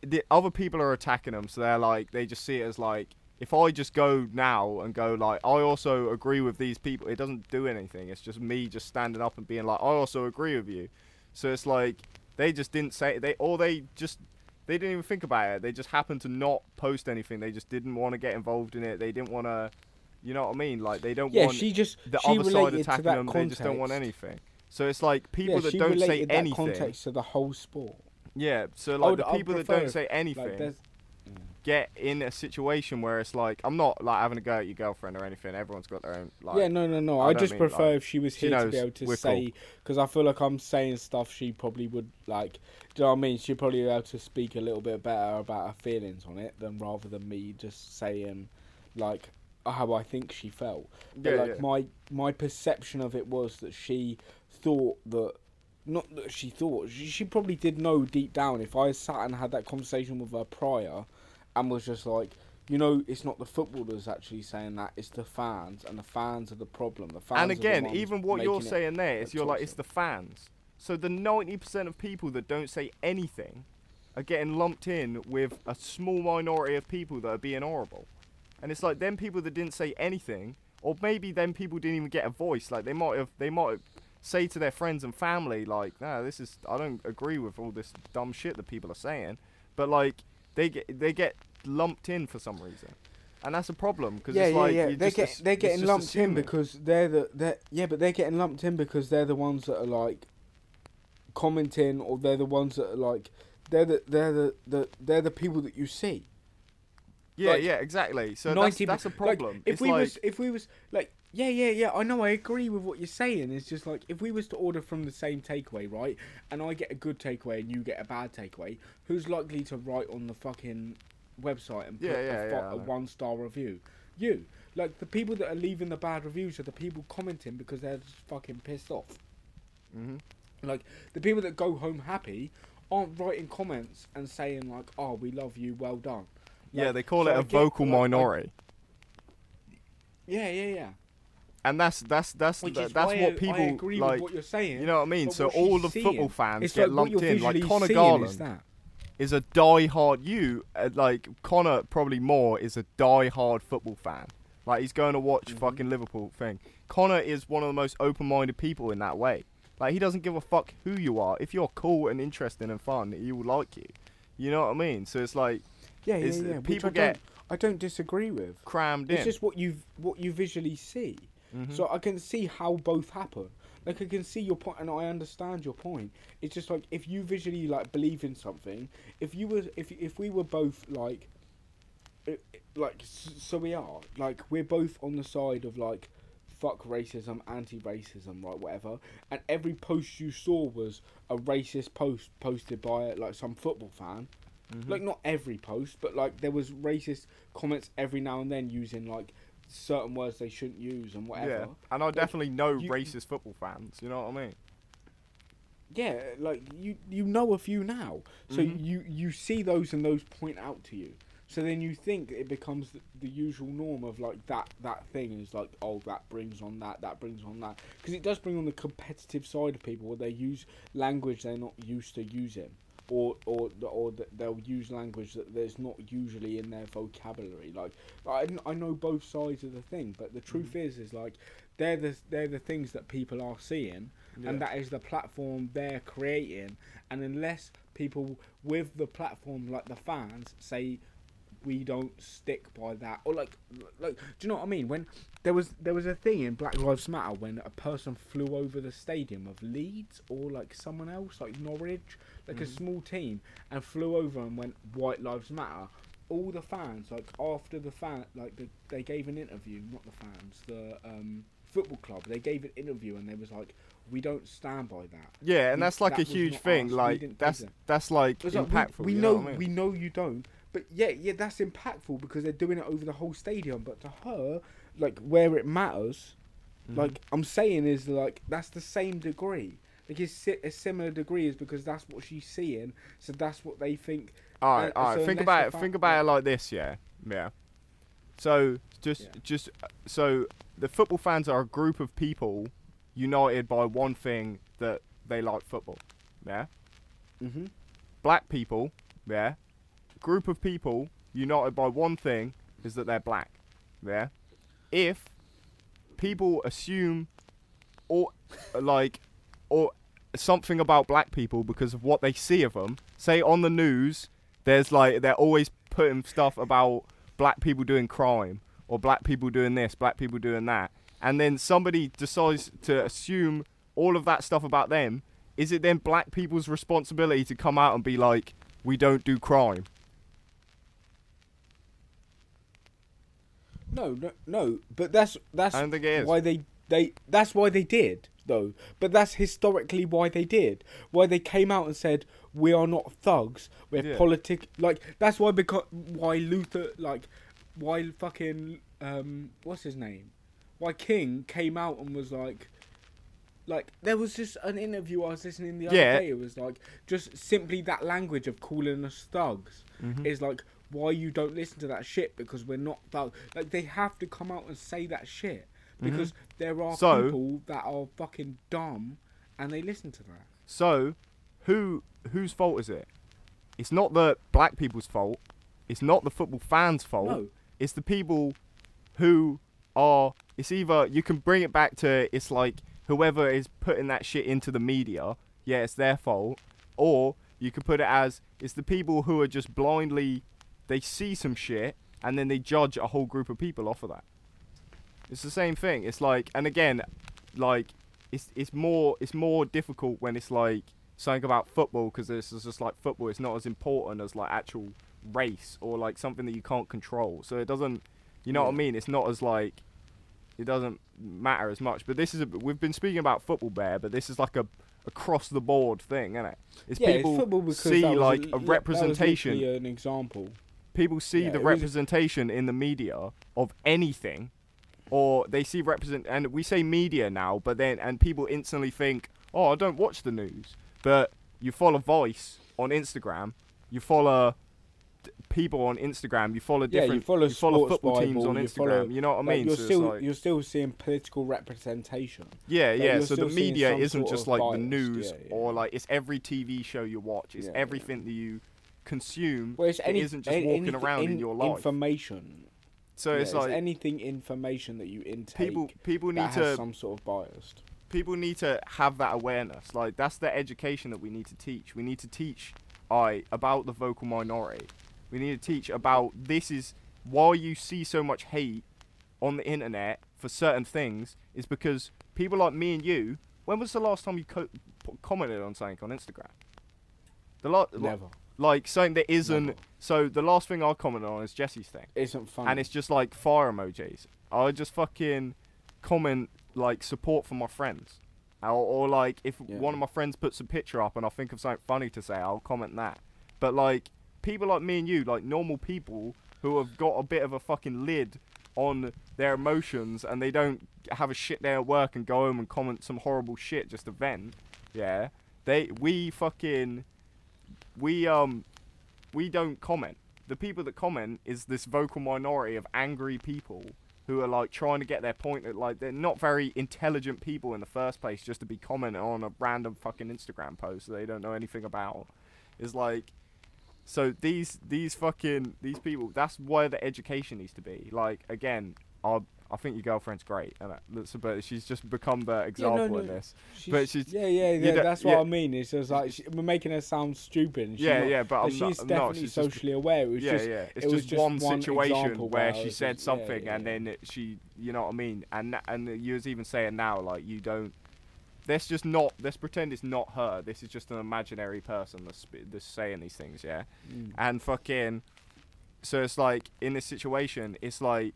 the other people are attacking them, so they're like, they just see it as like. If I just go now and go like, I also agree with these people, it doesn't do anything. It's just me just standing up and being like, I also agree with you. So it's like they just didn't say they or they just they didn't even think about it. They just happened to not post anything. They just didn't want to get involved in it. They didn't want to, you know what I mean? Like they don't Yeah, want she just the she other side attacking that them. context. They just don't want anything. So it's like people yeah, that don't say that anything. context to the whole sport. Yeah. So like would- the people that don't say anything Like get in a situation where it's like I'm not like having a go at your girlfriend or anything. Everyone's got their own like. yeah, no, no, no. I I, just mean, prefer like, if she was she here to be able to say because I feel like I'm saying stuff she probably would like. Do you know what I mean? She'd probably be able to speak a little bit better about her feelings on it than rather than me just saying like how I think she felt. But Yeah, like yeah. my my perception of it was that she thought that not that she thought she, she probably did know deep down if I sat and had that conversation with her prior and was just like you know it's not the footballers actually saying that it's the fans and the fans are the problem the fans and are the again, even what you're saying there is you're like it's the fans. So the 90% of people that don't say anything are getting lumped in with a small minority of people that are being horrible. And it's like them people that didn't say anything, or maybe them people didn't even get a voice. Like they might have, they might say to their friends and family, like, "Nah, this is, I don't agree with all this dumb shit that people are saying." But like, they get they get lumped in for some reason, and that's a problem because yeah, it's yeah, like yeah. they get they're getting lumped in because they're the they're yeah, but they're getting lumped in because they're the ones that are like commenting or they're the ones that are like they're the they're the, the they're the people that you see. yeah, like, yeah, exactly. So that's, 90 that's a like, problem. if it's we like, was if we was like yeah yeah yeah I know I agree with what you're saying. It's just like if we was to order from the same takeaway, right? And I get a good takeaway and you get a bad takeaway, who's likely to write on the fucking website and put Yeah, yeah, a, yeah, I a one star review? You. Like the people that are leaving the bad reviews are the people commenting because they're just fucking pissed off. Mhm. Like the people that go home happy aren't writing comments and saying like, "Oh, we love you, well done." yeah, they call so it I a get- vocal like, I- minority, yeah, yeah, yeah. And that's that's that's Which that's what people like. with what you're saying. You know what I mean? So all the seeing, football fans get like lumped in. Like Connor Garland is that. is a die-hard you uh, like Connor probably more is a die-hard football fan. Like he's going to watch Mhm. fucking Liverpool thing. Connor is one of the most open-minded people in that way. Like he doesn't give a fuck who you are. If you're cool and interesting and fun, he will like you. You know what I mean? So it's like Yeah, yeah, yeah. People I get don't, I don't disagree with. crammed It's in. just what you what you visually see. Mhm. So I can see how both happen. Like I can see your point, and I understand your point. It's just like if you visually like believe in something. If you were, if if we were both like, like so we are like we're both on the side of like, fuck racism, anti-racism, right? Whatever. And every post you saw was a racist post posted by like some football fan. Mhm. Like not every post, but like there was racist comments every now and then using like certain words they shouldn't use and whatever. yeah, and I definitely know you- racist football fans. You know what I mean? Yeah, like you you know a few now, so Mhm. you you see those and those point out to you. So then you think it becomes the, the usual norm of like that that thing is like oh that brings on that that brings on that because it does bring on the competitive side of people where they use language they're not used to using or or or they'll use language that there's not usually in their vocabulary. Like I, I know both sides of the thing but the truth mm. is is like they're the they're the things that people are seeing Yeah. and that is the platform they're creating. And unless people with the platform like the fans say we don't stick by that or like like do you know what i mean? When there was there was a thing in black lives matter when a person flew over the stadium of leeds or like someone else like norwich like a Mhm. small team and flew over and went white lives matter all the fans like after the fan like the, they gave an interview not the fans the um football club they gave an interview and they was like we don't stand by that Yeah, and We- that's like that a huge thing. us, Like that's that. that's like It's like, impactful. we, we you know, know, I mean? we know you don't, but yeah, yeah, that's impactful because they're doing it over the whole stadium. But to her, like where it matters, Mhm. like I'm saying is like that's the same degree. Like it's si- a similar degree is because that's what she's seeing, so that's what they think. All right, Uh, all right. so think about it. Think about it like this, yeah, yeah. So just, Yeah. just uh, so the football fans are a group of people united by one thing that they like football, yeah. Mm-hmm. Black people, yeah. Group of people united by one thing is that they're black, yeah. If people assume, or like, or something about black people because of what they see of them. Say on the news, there's like they're always putting stuff about black people doing crime or black people doing this, black people doing that, and then somebody decides to assume all of that stuff about them. Is it then black people's responsibility to come out and be like, we don't do crime? No, no, no. But that's that's I don't think it is. why they they that's why they did though. But that's historically why they did. Why they came out and said we are not thugs. We're Yeah. politic. Like that's why because why Luther like why fucking um what's his name? Why King came out and was like. Like there was just an interview I was listening the other Yeah. day. It was like just simply that language of calling us thugs Mhm. is like why you don't listen to that shit because we're not thugs. Like they have to come out and say that shit because there are Mm-hmm. So- people that are fucking dumb and they listen to that. So, who whose fault is it? It's not the black people's fault. It's not the football fans' fault. No, It's the people who are. It's either you can bring it back to it's like whoever is putting that shit into the media. Yeah, it's their fault. Or You could put it as it's the people who are just blindly they see some shit and then they judge a whole group of people off of that. It's the same thing. It's like and again, like it's it's more it's more difficult when it's like something about football because this is just like football. It's not as important as like actual race or like something that you can't control. So it doesn't, you know what I mean? It's not as like it doesn't matter as much. But this is a, we've been speaking about football bear, but this is like a across the board thing, isn't it? It's yeah, people it's football because see like li- a representation. an example. People see Yeah, the it was- representation in the media of anything or they see represent and we say media now but then and people instantly think oh i don't watch the news but you follow voice on instagram you follow people on instagram you follow different. Yeah, you follow follow Sports football teams on you instagram follow- you know what i Like, mean you're So still like- you're still seeing political representation. yeah, Like, yeah. So the media isn't just like the news yeah, yeah. or like it's every TV show you watch. It's everything that you consume. Well, it's It any, isn't just any- walking anything- around in in- your life. Information. So Yeah, it's like anything information that you intake. people people need to some sort of bias. people need to have that awareness. Like that's the education that we need to teach. We need to teach I about the vocal minority. We need to teach about this is why you see so much hate on the internet for certain things is because people like me and you. When was the last time you co- commented on something on Instagram? The lot Never. like something that isn't. Never. So the last thing I'll comment on is Jesse's thing Isn't fun. and it's just like fire emojis. I just fucking comment like support for my friends, or, or like if Yeah. one of my friends puts a picture up and I think of something funny to say, I'll comment that. But like people like me and you, like normal people who have got a bit of a fucking lid on their emotions and they don't have a shit day at work and go home and comment some horrible shit just to vent. Yeah, they we fucking we um we don't comment. The people that comment is this vocal minority of angry people who are like trying to get their point. At, like they're not very intelligent people in the first place, just to be commenting on a random fucking Instagram post that they don't know anything about. Is like, so these these fucking these people. That's where the education needs to be. Like again, I I think your girlfriend's great, and that, but she's just become the example no, in this. She's, but she's- yeah, yeah, yeah. That's what yeah. I mean. It's just like she, we're making her sound stupid. and she's Yeah, not- yeah, but I'm she's not- no, definitely she's just- socially aware. It was yeah, just yeah. It's it was just, just one, one situation where she said just- something yeah, and yeah. then it, she, you know what I mean, and and you was even saying now like you don't. Let's just not. Let's pretend it's not her. This is just an imaginary person that's, that's saying these things. Yeah, Mm. and fucking. So it's like in this situation, it's like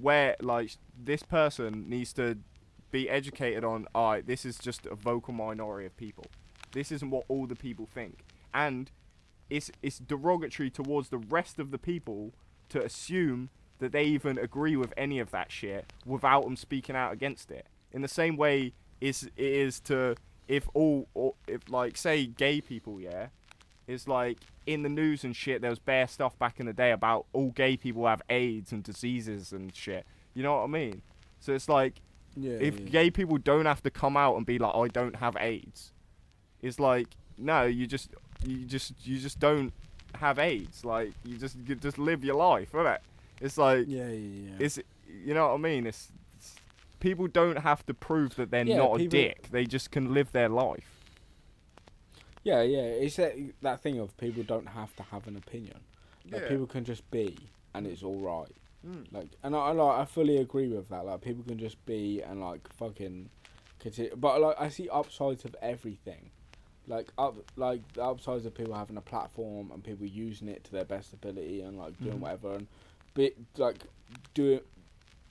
where like this person needs to be educated on. Alright, this is just a vocal minority of people. This isn't what all the people think, and it's it's derogatory towards the rest of the people to assume that they even agree with any of that shit without them speaking out against it. In the same way, is it is to if all or if like say gay people, yeah, it's like in the news and shit. There was bare stuff back in the day about all gay people have AIDS and diseases and shit. You know what I mean? So it's like yeah, if yeah. gay people don't have to come out and be like, I don't have AIDS, it's like no, you just you just you just don't have AIDS. Like you just you just live your life, innit? It's like yeah, yeah, yeah. it's you know what I mean. It's, it's people don't have to prove that they're Yeah, not a dick. They just can live their life. Yeah, yeah. It's that that thing of people don't have to have an opinion. Like Yeah. people can just be, and it's all right. Mm. Like, and I, I like I fully agree with that. Like, people can just be and like fucking continue. But like, I see upsides of everything. Like up, like the upsides of people having a platform and people using it to their best ability and like doing Mhm. whatever and bit like do it,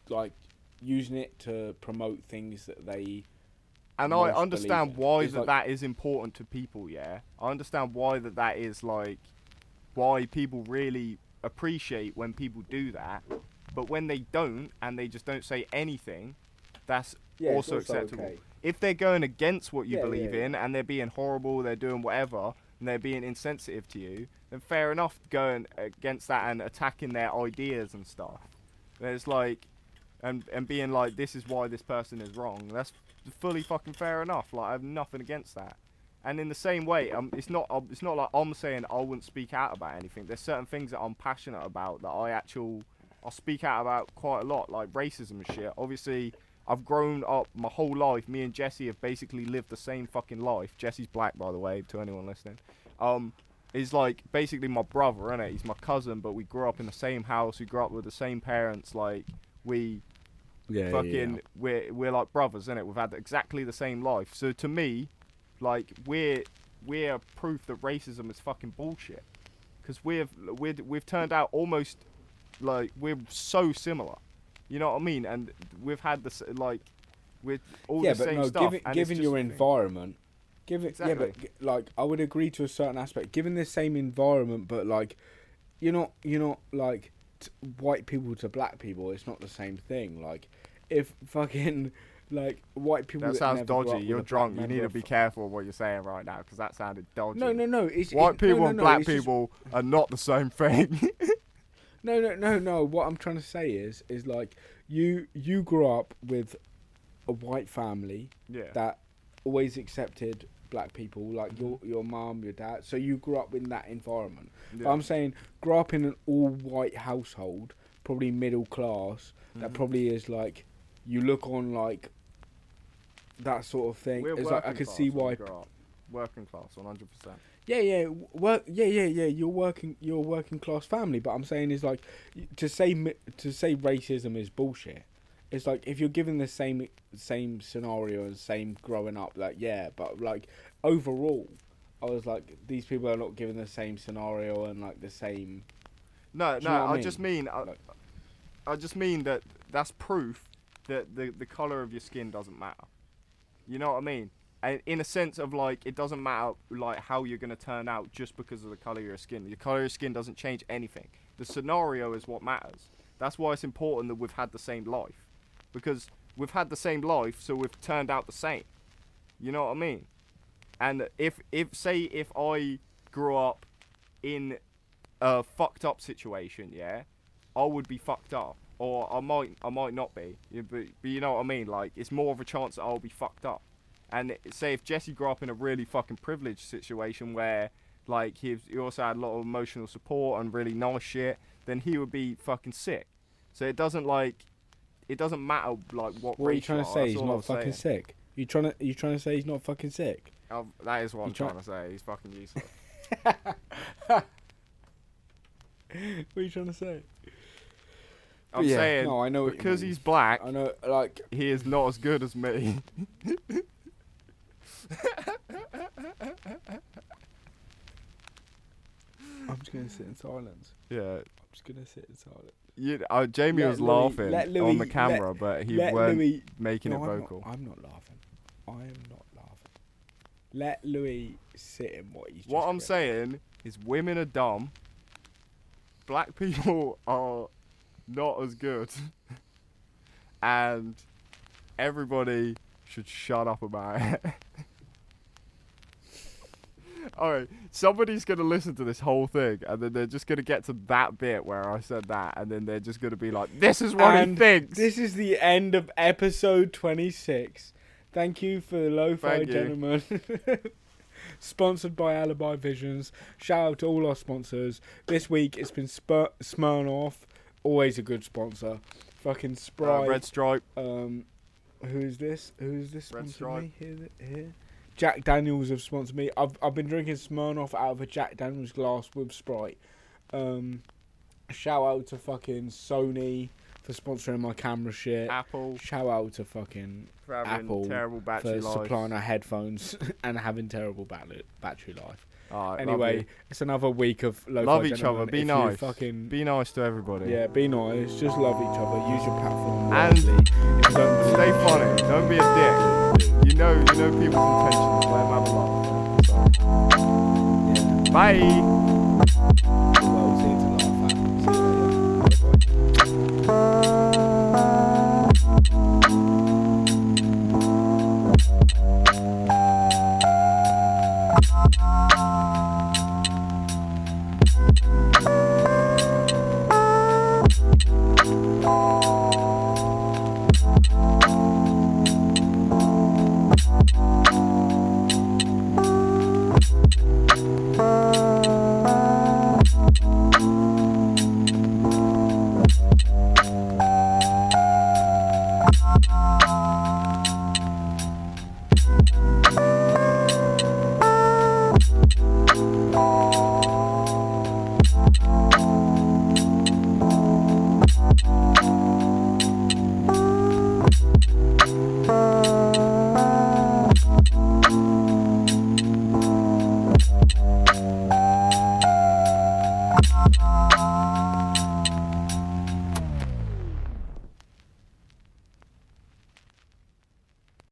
like using it to promote things that they And I understand why It's that like- that is important to people. Yeah, I understand why that that is like why people really appreciate when people do that. But when they don't and they just don't say anything, that's Yeah, also, also acceptable. okay. If they're going against what you Yeah, believe yeah, in and they're being horrible, they're doing whatever, and they're being insensitive to you, then fair enough going against that and attacking their ideas and stuff. There's like, and and being like, this is why this person is wrong. That's fully fucking fair enough. Like I have nothing against that. And in the same way, um, it's not um, it's not like I'm saying I wouldn't speak out about anything. There's certain things that I'm passionate about that I actual I'll speak out about quite a lot, like racism and shit. Obviously, I've grown up my whole life. Me and Jesse have basically lived the same fucking life. Jesse's black, by the way, to anyone listening. Um, is like basically my brother, innit? He's my cousin, but we grew up in the same house. We grew up with the same parents. Like we Yeah, fucking we're we're like brothers, innit? We've had exactly the same life. So to me, like we're we're proof that racism is fucking bullshit. Because we've we've we've turned out almost like we're so similar. You know what I mean? And we've had this like with all yeah, the but same no, stuff. given, given your just a thing. environment, given yeah, but like I would agree to a certain aspect. Given the same environment, but like you're not you're not like t- white people to black people. It's not the same thing. Like if fucking like white people That that sounds never grew up dodgy. You're drunk. You need to be careful what you're saying right now because that sounded dodgy. No, no, no. It's White it, people no, and black it's just- people are not the same thing. No, no, no, no. What I'm trying to say is, is like you you grew up with a white family yeah. that always accepted black people, like your your mom, your dad. So you grew up in that environment. But yeah. I'm saying, grow up in an all white household, probably middle class. That Mhm. probably is like you look on like that sort of thing. We're It's like I could see why. up. Working class, 100. percent Yeah, yeah, work. Yeah, yeah, yeah. You're working. You're a working class family. But I'm saying is like to say to say racism is bullshit. It's like if you're given the same same scenario and same growing up, like yeah, but like overall, I was like these people are not given the same scenario and like the same. No, no. I I just mean, I, Like- I just mean that that's proof that the the color of your skin doesn't matter. You know what I mean? And in a sense of like, it doesn't matter like how you're gonna turn out just because of the color of your skin. Your color of your skin doesn't change anything. The scenario is what matters. That's why it's important that we've had the same life, because we've had the same life, so we've turned out the same. You know what I mean? And if if say if I grew up in a fucked up situation, yeah, I would be fucked up, or I might I might not be. But, but you know what I mean? Like it's more of a chance that I'll be fucked up. And say if Jesse grew up in a really fucking privileged situation where like he, he also had a lot of emotional support and really nice shit, then he would be fucking sick. So it doesn't like it doesn't matter like what. What are you trying to are, say? He's not I'm fucking saying. sick. You trying to you trying to say he's not fucking sick? Um, that is what You I'm try- trying to say. He's fucking useless. What are you trying to say? I'm Yeah, saying no, I know because he's black, I know, like he is not as good as me. I'm just gonna sit in silence. yeah, I'm just gonna sit in silence. you, uh, Jamie Let was Louis- laughing let on the camera, but he Let weren't Louis making No, it I'm vocal. Not, I'm not laughing. I am not laughing. Let Louis sit in what he's. What just I'm read. saying is, women are dumb. Black people are not as good, and everybody should shut up about it. Alright, somebody's gonna listen to this whole thing, and then they're just gonna get to that bit where I said that, and then they're just gonna be like, "This is what And he thinks." This is the end of episode 26. Thank you for the Lo-Fi Thank. Gentlemen. Sponsored by Alibi Visions. Shout out to all our sponsors. This week it's been Spur- Smirnoff, always a good sponsor. Fucking Uh, Sprite. Red Stripe. Um, who is this? Who is this Red sponsored me here? Here. Jack Daniels have sponsored me. I've I've been drinking Smirnoff out of a Jack Daniels glass with Sprite. Um, shout out to fucking Sony for sponsoring my camera shit. Apple Shout out to fucking Apple terrible for life. supplying our headphones and having terrible battery battery life. Anyway, it's another week of lo Love each other, be nice. Fucking be nice to everybody. yeah, be nice. Just love each other. Use your platform And. Don't- Stay funny. Don't be a dick. You know, you know people's intentions. Let them have a laugh. Bye.